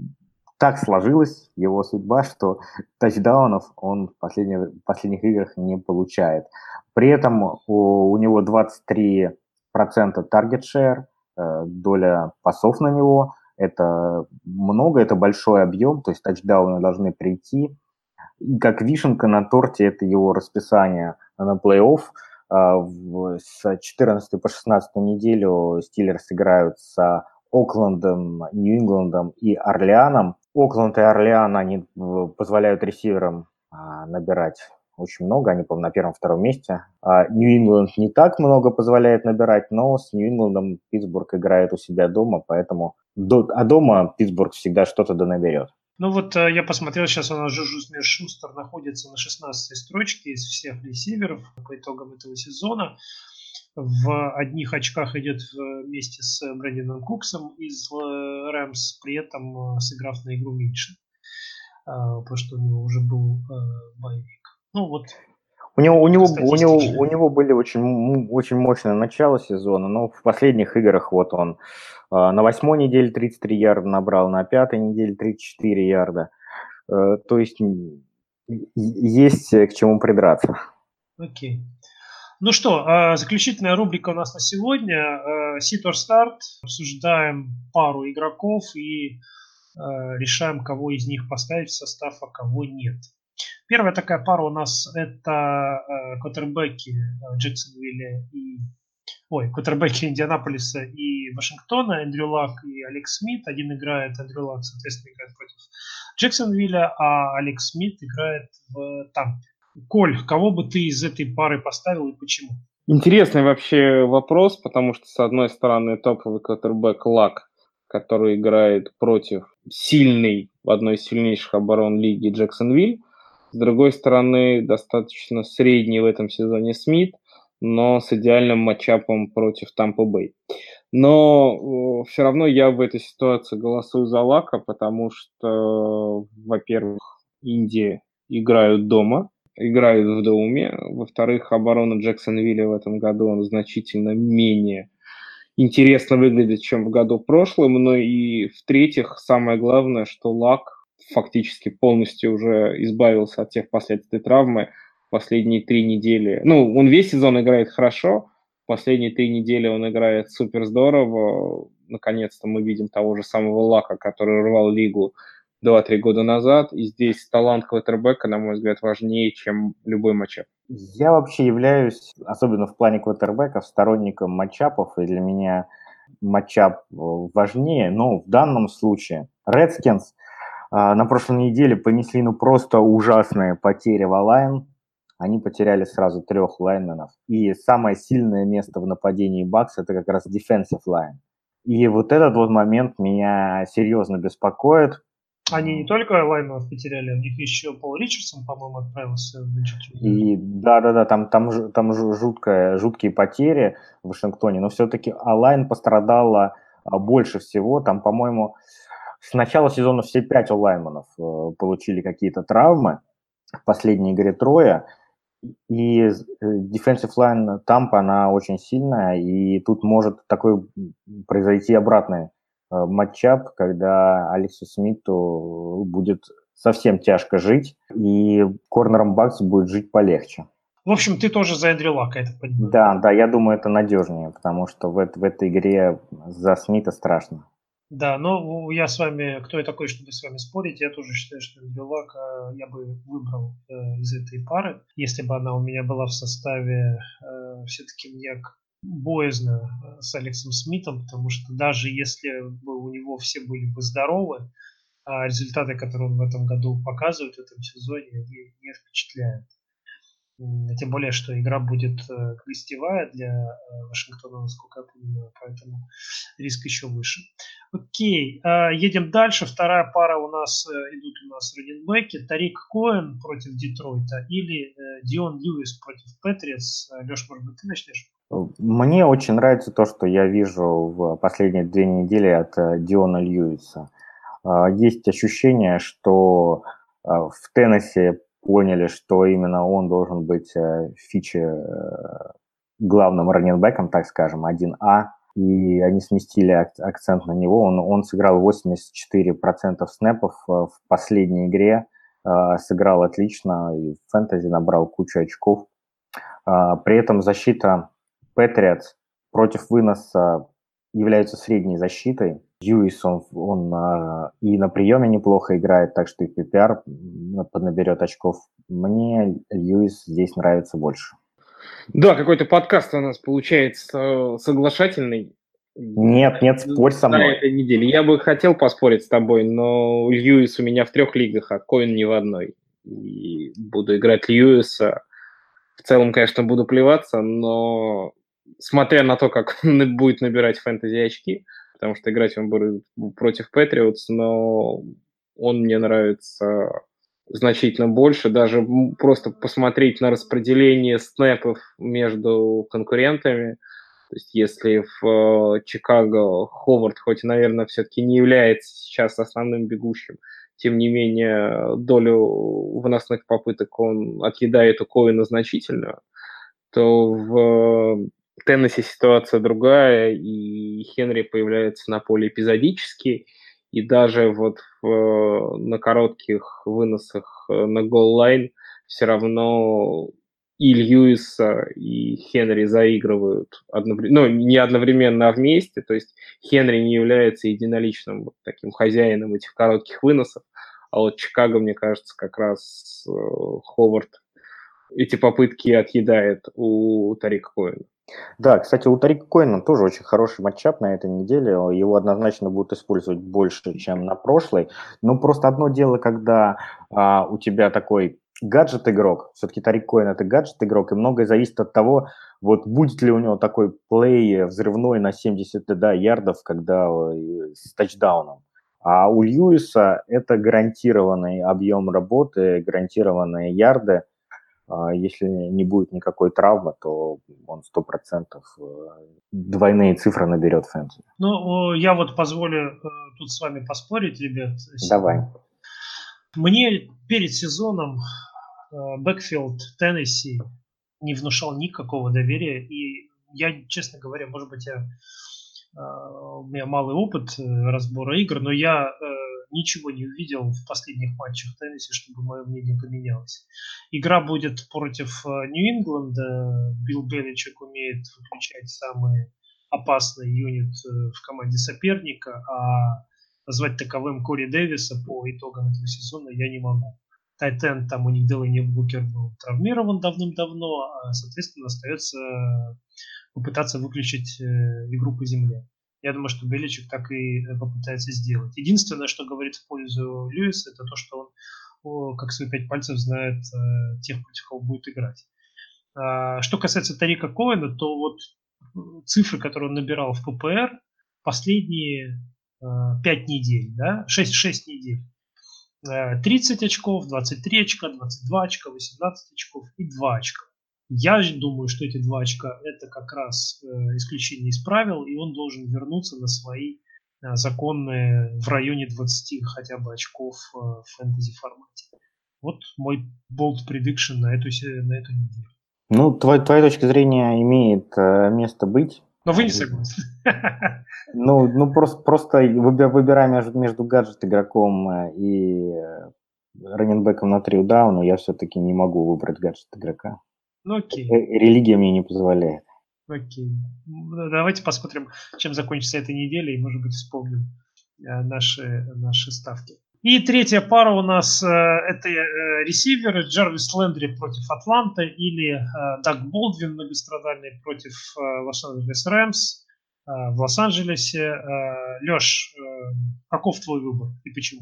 так сложилась его судьба, что тачдаунов он в последних, в последних играх не получает. При этом у, у него 23% target share, э, доля пасов на него. Это много, это большой объем, то есть тачдауны должны прийти. И как вишенка на торте это его расписание на плей-офф – а, с 14 по 16 неделю Стиллерс играют с Оклендом, Нью-Ингландом и Орлеаном. Окленд и Орлеан, они э, позволяют ресиверам а, набирать очень много, они, по-моему, на первом-втором месте. А Нью-Ингланд не так много позволяет набирать, но с Нью-Ингландом Питтсбург играет у себя дома, поэтому а дома Питтсбург всегда что-то донаберет. Ну вот э, я посмотрел, сейчас у нас Жужу Смир-Шустер находится на 16 строчке из всех ресиверов по итогам этого сезона. В одних очках идет вместе с Брэндином Куксом из э, Рэмс, при этом э, сыграв на игру меньше. Потому что у него уже был боевик. Ну вот у него, у, него, у, него, у него были очень, очень мощное начало сезона, но в последних играх вот он а, на восьмой неделе 33 ярда набрал, на пятой неделе 34 ярда. Э, то есть есть к чему придраться. Окей. Ну что, а, заключительная рубрика у нас на сегодня. Ситор старт. Обсуждаем пару игроков и а, решаем, кого из них поставить в состав, а кого нет. Первая такая пара у нас это э, э, Джексонвилля и ой, квотербеки Индианаполиса и Вашингтона, Эндрю Лак и Алекс Смит. Один играет, Эндрю Лак, соответственно, играет против Джексонвилля, а Алекс Смит играет в Тампе. Коль, кого бы ты из этой пары поставил и почему? Интересный вообще вопрос, потому что, с одной стороны, топовый квотербек Лак, который играет против сильной, одной из сильнейших оборон лиги Джексонвиль, с другой стороны, достаточно средний в этом сезоне Смит, но с идеальным матчапом против Тампа Бэй. Но э, все равно я в этой ситуации голосую за Лака, потому что, во-первых, Индии играют дома, играют в доме. Во-вторых, оборона Джексонвилля в этом году он значительно менее интересно выглядит, чем в году прошлом. Ну и в-третьих, самое главное, что Лак фактически полностью уже избавился от тех последствий травмы. Последние три недели, ну, он весь сезон играет хорошо, последние три недели он играет супер здорово. Наконец-то мы видим того же самого Лака, который рвал лигу 2-3 года назад. И здесь талант квотербека, на мой взгляд, важнее, чем любой матчап. Я вообще являюсь, особенно в плане квотербеков, сторонником матчапов, и для меня матчап важнее. Но в данном случае Redskins – на прошлой неделе понесли ну просто ужасные потери в онлайн. Они потеряли сразу трех лайнменов. И самое сильное место в нападении Бакс это как раз defensive line. И вот этот вот момент меня серьезно беспокоит. Они не только Лайманов потеряли, у них еще Пол Ричардсон, по-моему, отправился в И да-да-да, там, там, там жуткая, жуткие потери в Вашингтоне, но все-таки Алайн пострадала а, больше всего. Там, по-моему, с начала сезона все пять Лайманов э, получили какие-то травмы в последней игре Троя. И э, defensive line Тампа, она очень сильная, и тут может такой произойти обратный э, матчап, когда Алексу Смиту будет совсем тяжко жить, и корнером Бакс будет жить полегче. В общем, ты тоже за Эндрю Лака, это понимаю. Да, да, я думаю, это надежнее, потому что в, в этой игре за Смита страшно. Да, но я с вами, кто я такой, чтобы с вами спорить, я тоже считаю, что Вилак я бы выбрал э, из этой пары, если бы она у меня была в составе, э, все-таки мне боязно э, с Алексом Смитом, потому что даже если бы у него все были бы здоровы, а результаты, которые он в этом году показывает в этом сезоне, они не впечатляют. Тем более, что игра будет э, гостевая для э, Вашингтона, насколько я понимаю, поэтому риск еще выше. Окей, а, едем дальше. Вторая пара у нас э, идут у нас раненбеки. Тарик Коэн против Детройта или Дион Льюис против Патриотс. Леш, может быть, ты начнешь? Мне очень нравится то, что я вижу в последние две недели от Диона Льюиса. Есть ощущение, что в Теннессе поняли, что именно он должен быть э, фичи э, главным раненбеком, так скажем, 1А, и они сместили акцент на него. Он, он сыграл 84% снэпов э, в последней игре, сыграл отлично, и в фэнтези набрал кучу очков. При этом защита Патриотс против выноса является средней защитой. Льюис, он, он а, и на приеме неплохо играет, так что и PPR поднаберет очков. Мне Льюис здесь нравится больше. Да, какой-то подкаст у нас получается э, соглашательный. Нет, нет, спорь со мной. На этой неделе. Я бы хотел поспорить с тобой, но Льюис у меня в трех лигах, а Коин ни в одной. И буду играть Льюиса. В целом, конечно, буду плеваться, но смотря на то, как он будет набирать фэнтези очки, потому что играть он будет против Патриотс, но он мне нравится значительно больше. Даже просто посмотреть на распределение снэпов между конкурентами. То есть если в э, Чикаго Ховард, хоть, наверное, все-таки не является сейчас основным бегущим, тем не менее долю выносных попыток он отъедает у Коина значительную, то в в Теннессе ситуация другая, и Хенри появляется на поле эпизодически, и даже вот в, на коротких выносах э, на гол-лайн все равно и Льюиса, и Хенри заигрывают одновременно, ну, не одновременно, а вместе, то есть Хенри не является единоличным вот таким хозяином этих коротких выносов, а вот Чикаго, мне кажется, как раз э, Ховард эти попытки отъедает у Тарика Коэна. Да, кстати, у Тарика Коина тоже очень хороший матчап на этой неделе. Его однозначно будут использовать больше, чем на прошлой. Но просто одно дело, когда а, у тебя такой гаджет-игрок, все-таки Тарик Коин это гаджет-игрок, и многое зависит от того, вот будет ли у него такой плей взрывной на 70 да, ярдов, когда э, с тачдауном. А у Льюиса это гарантированный объем работы, гарантированные ярды – если не будет никакой травмы, то он сто процентов э, двойные цифры наберет фэнтези. Ну, я вот позволю э, тут с вами поспорить, ребят. Давай. Мне перед сезоном э, Бэкфилд Теннесси не внушал никакого доверия. И я, честно говоря, может быть, я, у меня малый опыт разбора игр, но я ничего не увидел в последних матчах Теннесси, чтобы мое мнение поменялось. Игра будет против э, Нью-Ингланда. Билл Беличек умеет выключать самый опасный юнит э, в команде соперника, а назвать таковым Кори Дэвиса по итогам этого сезона я не могу. Тайтен, там у них Делани Букер был травмирован давным-давно, а, соответственно, остается попытаться выключить э, игру по земле. Я думаю, что Беличек так и э, попытается сделать. Единственное, что говорит в пользу Льюиса, это то, что он, как свои пять пальцев, знает э, тех, против кого будет играть. А, что касается Тарика Коэна, то вот цифры, которые он набирал в ППР последние э, 5 недель, да, 6, 6 недель. 30 э, очков, 23 очка, 22 очка, 18 очков и 2 очка. Я думаю, что эти 2 очка это как раз э, исключение из правил, и он должен вернуться на свои э, законные в районе 20 хотя бы очков в фэнтези формате. Вот мой bold prediction на эту, на эту неделю. Ну, твоя, твоя точка зрения имеет э, место быть. Но вы не согласны. Ну, ну просто, просто выбирая между, между гаджет игроком э, и э, раненбеком на три дауна, я все-таки не могу выбрать гаджет игрока. Ну окей. Религия мне не позволяет. Окей. Давайте посмотрим, чем закончится эта неделя, и, может быть, вспомним наши, наши ставки. И третья пара у нас э, это э, ресиверы Джарвис Лендри против Атланты или э, Даг Болдвин многострадальный против э, Лос-Анджелес Рэмс э, в Лос-Анджелесе. Э, Леш, э, каков твой выбор и почему?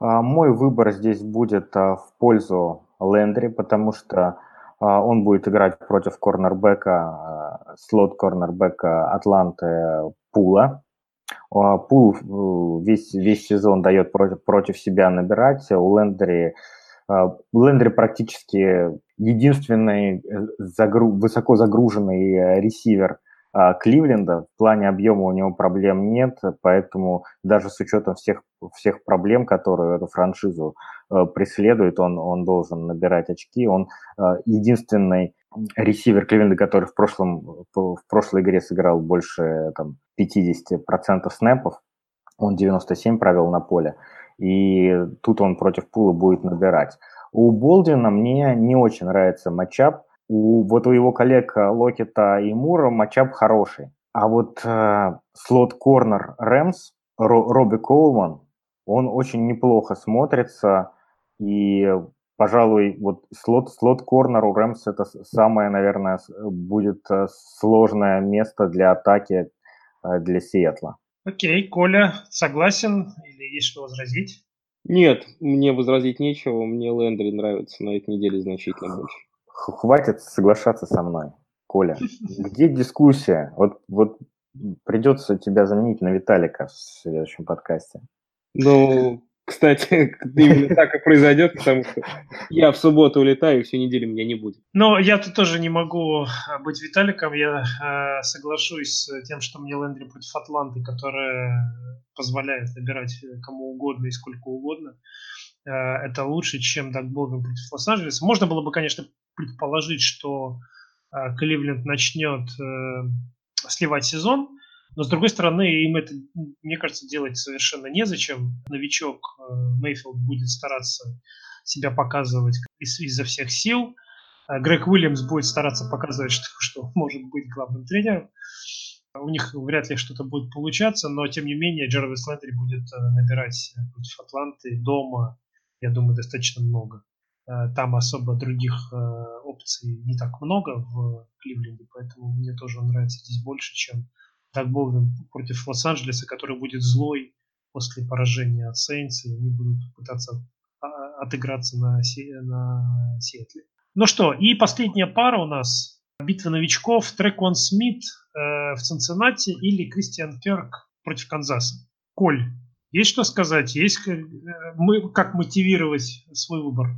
А, мой выбор здесь будет а, в пользу Лендри, потому что он будет играть против корнербека, слот-корнербека Атланты Пула. А, пул э, весь, весь сезон дает против, против себя набирать. У Лендери, а, у Лендери практически единственный э, загру, высоко загруженный э, ресивер а, Кливленда. В плане объема у него проблем нет, поэтому даже с учетом всех, всех проблем, которые эту франшизу преследует, он, он должен набирать очки. Он единственный ресивер Кливленда, который в, прошлом, в прошлой игре сыграл больше там, 50% снэпов, он 97 провел на поле, и тут он против пула будет набирать. У Болдина мне не очень нравится матчап. У, вот у его коллег Локета и Мура матчап хороший. А вот э, слот-корнер Рэмс, Ро, Робби Коулман, он очень неплохо смотрится. И пожалуй, вот слот, слот корнер у Рэмс это самое, наверное, будет э, сложное место для атаки э, для Сиэтла. Окей, Коля, согласен или есть что возразить? Нет, мне возразить нечего, мне Лендри нравится на этой неделе значительно больше. Хватит соглашаться со мной, Коля. Где дискуссия? Вот, вот придется тебя заменить на Виталика в следующем подкасте. Ну, кстати, именно так и произойдет, потому что я в субботу улетаю, и всю неделю меня не будет. Но я тут тоже не могу а, быть Виталиком. Я э, соглашусь с тем, что мне Лендри против Атланты, которая позволяет набирать кому угодно и сколько угодно. Э, это лучше, чем Даг против Лос-Анджелеса. Можно было бы, конечно, предположить, что э, Кливленд начнет э, сливать сезон, но, с другой стороны, им это, мне кажется, делать совершенно незачем. Новичок э, Мейфилд будет стараться себя показывать из, изо всех сил. Грег Уильямс будет стараться показывать, что, что может быть главным тренером. У них вряд ли что-то будет получаться, но тем не менее Джервис Лендри будет набирать против Атланты дома, я думаю, достаточно много. Э, там особо других опций не так много в Кливленде, поэтому мне тоже он нравится здесь больше, чем так Болден против Лос-Анджелеса, который будет злой после поражения от Сейнс, и они будут пытаться а, отыграться на, на Сиэтле. Ну что, и последняя пара у нас. Битва новичков. Трекон Смит э, в Цинциннати или Кристиан Керк против Канзаса. Коль, есть что сказать? Есть э, мы, как мотивировать свой выбор?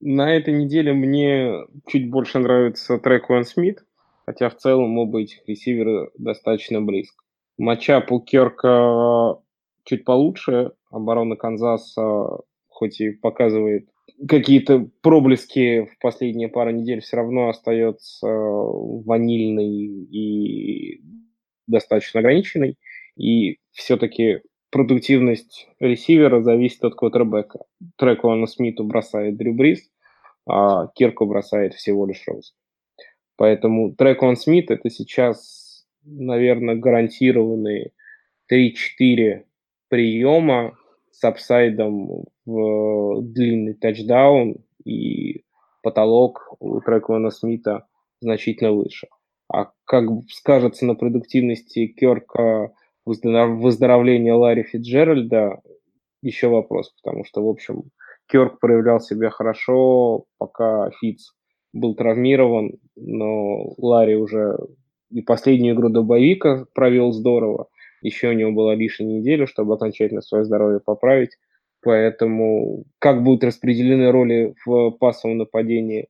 На этой неделе мне чуть больше нравится трек Уэн Смит хотя в целом оба этих ресивера достаточно близко. Матчап у чуть получше, оборона Канзаса хоть и показывает какие-то проблески в последние пару недель, все равно остается ванильной и достаточно ограниченной. И все-таки продуктивность ресивера зависит от квотербека. Треку Смиту бросает Дрю Брис, а Кирку бросает всего лишь Роуз. Поэтому трек он Смит это сейчас, наверное, гарантированные 3-4 приема с апсайдом в длинный тачдаун и потолок у Треквана Смита значительно выше. А как скажется на продуктивности Керка выздоровление Ларри Фитджеральда, еще вопрос, потому что, в общем, Керк проявлял себя хорошо, пока Фитц был травмирован, но Ларри уже и последнюю игру до боевика провел здорово. еще у него была лишняя неделя, чтобы окончательно свое здоровье поправить. Поэтому как будут распределены роли в пассовом нападении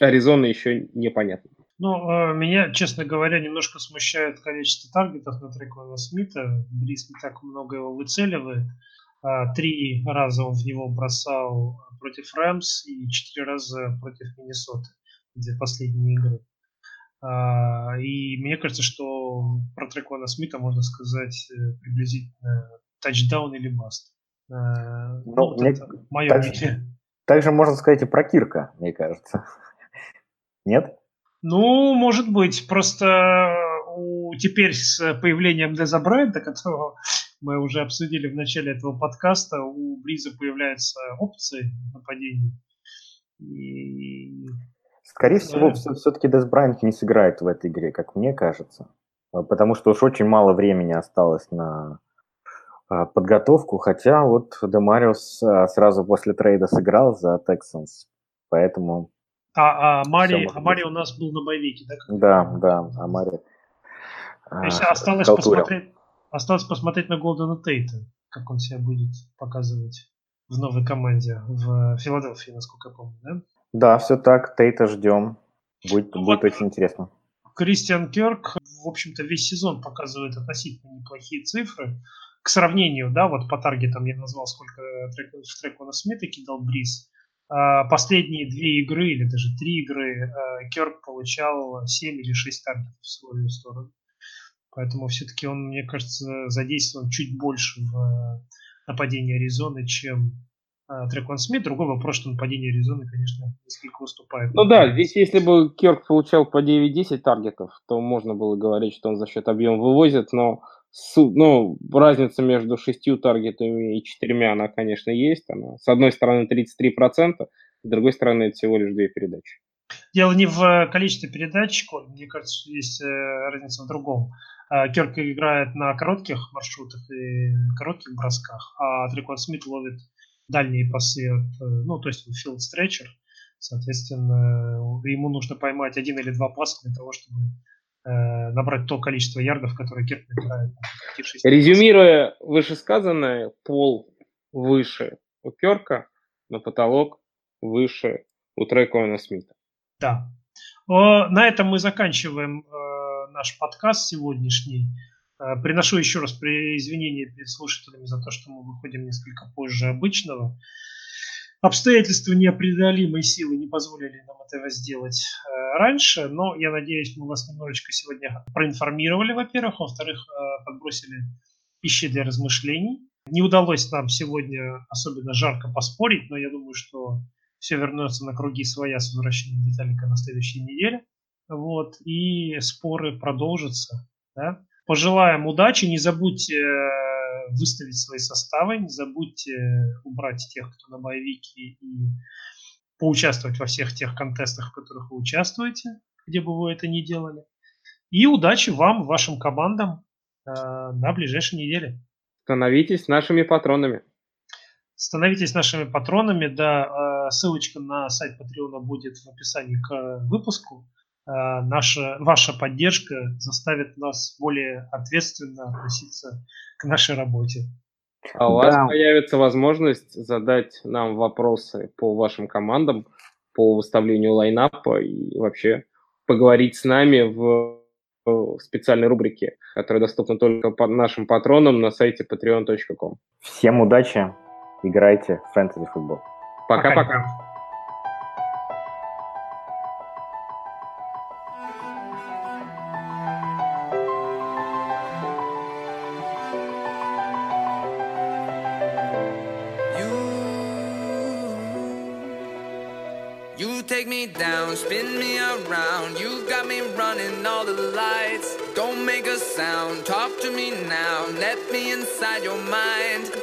Аризоны еще непонятно. Ну, э, меня, честно говоря, немножко смущает количество таргетов на Трекона Смита. Брис не так много его выцеливает. А, три раза он в него бросал против Рэмс и четыре раза против Миннесоты, где последние игры. А, и мне кажется, что про Трекона Смита можно сказать э, приблизительно тачдаун или баст. А, ну, ну вот мне это мое так, мнение. Также можно сказать и про Кирка, мне кажется. Нет? Ну, может быть. Просто у, теперь с появлением Деза Брайанта, которого мы уже обсудили в начале этого подкаста, у Бриза появляются опции нападений. И... Скорее да. всего, все-таки Дез Брайант не сыграет в этой игре, как мне кажется. Потому что уж очень мало времени осталось на а, подготовку, хотя вот Демариус сразу после трейда сыграл за Texans, поэтому... А, а, Мари, а Мари у нас был на боевике, да? Да, да, а Мари... То есть осталось посмотреть, осталось посмотреть на Голдена Тейта, как он себя будет показывать в новой команде в Филадельфии, насколько я помню, да? Да, все так, Тейта ждем. Будет, ну, будет вот очень интересно. Кристиан Керк, в общем-то, весь сезон показывает относительно неплохие цифры. К сравнению, да, вот по таргетам я назвал, сколько трек, в Трекона Смита кидал Бриз. А, последние две игры или даже три игры а, Керк получал 7 или 6 таргетов в свою сторону. Поэтому все-таки он, мне кажется, задействован чуть больше в э, нападении Аризоны, чем э, Трекон Смит. Другой вопрос, что нападение Аризоны, конечно, несколько уступает. Ну да, здесь если бы Керк получал по 9-10 таргетов, то можно было говорить, что он за счет объема вывозит, но ну, разница между шестью таргетами и четырьмя, она, конечно, есть. Она, с одной стороны 33%, с другой стороны это всего лишь две передачи. Дело не в количестве передач, мне кажется, что есть э, разница в другом. Э, Керк играет на коротких маршрутах и коротких бросках, а Трикон Смит ловит дальние пасы от, э, ну, то есть филд стретчер. Соответственно, ему нужно поймать один или два паса для того, чтобы э, набрать то количество ярдов, которое Керк набирает. Резюмируя вышесказанное, пол выше у Керка, но потолок выше у Трейкона Смита. Да. На этом мы заканчиваем наш подкаст сегодняшний. Э, приношу еще раз извинения перед слушателями за то, что мы выходим несколько позже обычного. Обстоятельства непреодолимой силы не позволили нам этого сделать э, раньше, но я надеюсь, мы вас немножечко сегодня проинформировали, во-первых, во-вторых, э, подбросили пищи для размышлений. Не удалось нам сегодня особенно жарко поспорить, но я думаю, что все вернется на круги своя с возвращением Виталика на следующей неделе вот, и споры продолжатся. Да? Пожелаем удачи, не забудьте э, выставить свои составы, не забудьте убрать тех, кто на боевике, и поучаствовать во всех тех контестах, в которых вы участвуете, где бы вы это ни делали. И удачи вам, вашим командам э, на ближайшей неделе. Становитесь нашими патронами. Становитесь нашими патронами, да. Э, ссылочка на сайт Патреона будет в описании к выпуску. Э, наша, ваша поддержка заставит нас более ответственно относиться к нашей работе. А у вас появится возможность задать нам вопросы по вашим командам, по выставлению лайнапа и вообще поговорить с нами в специальной рубрике, которая доступна только под нашим патронам на сайте patreon.com. Всем удачи, играйте в фэнтези-футбол. Пока-пока. Sound, talk to me now. Let me inside your mind.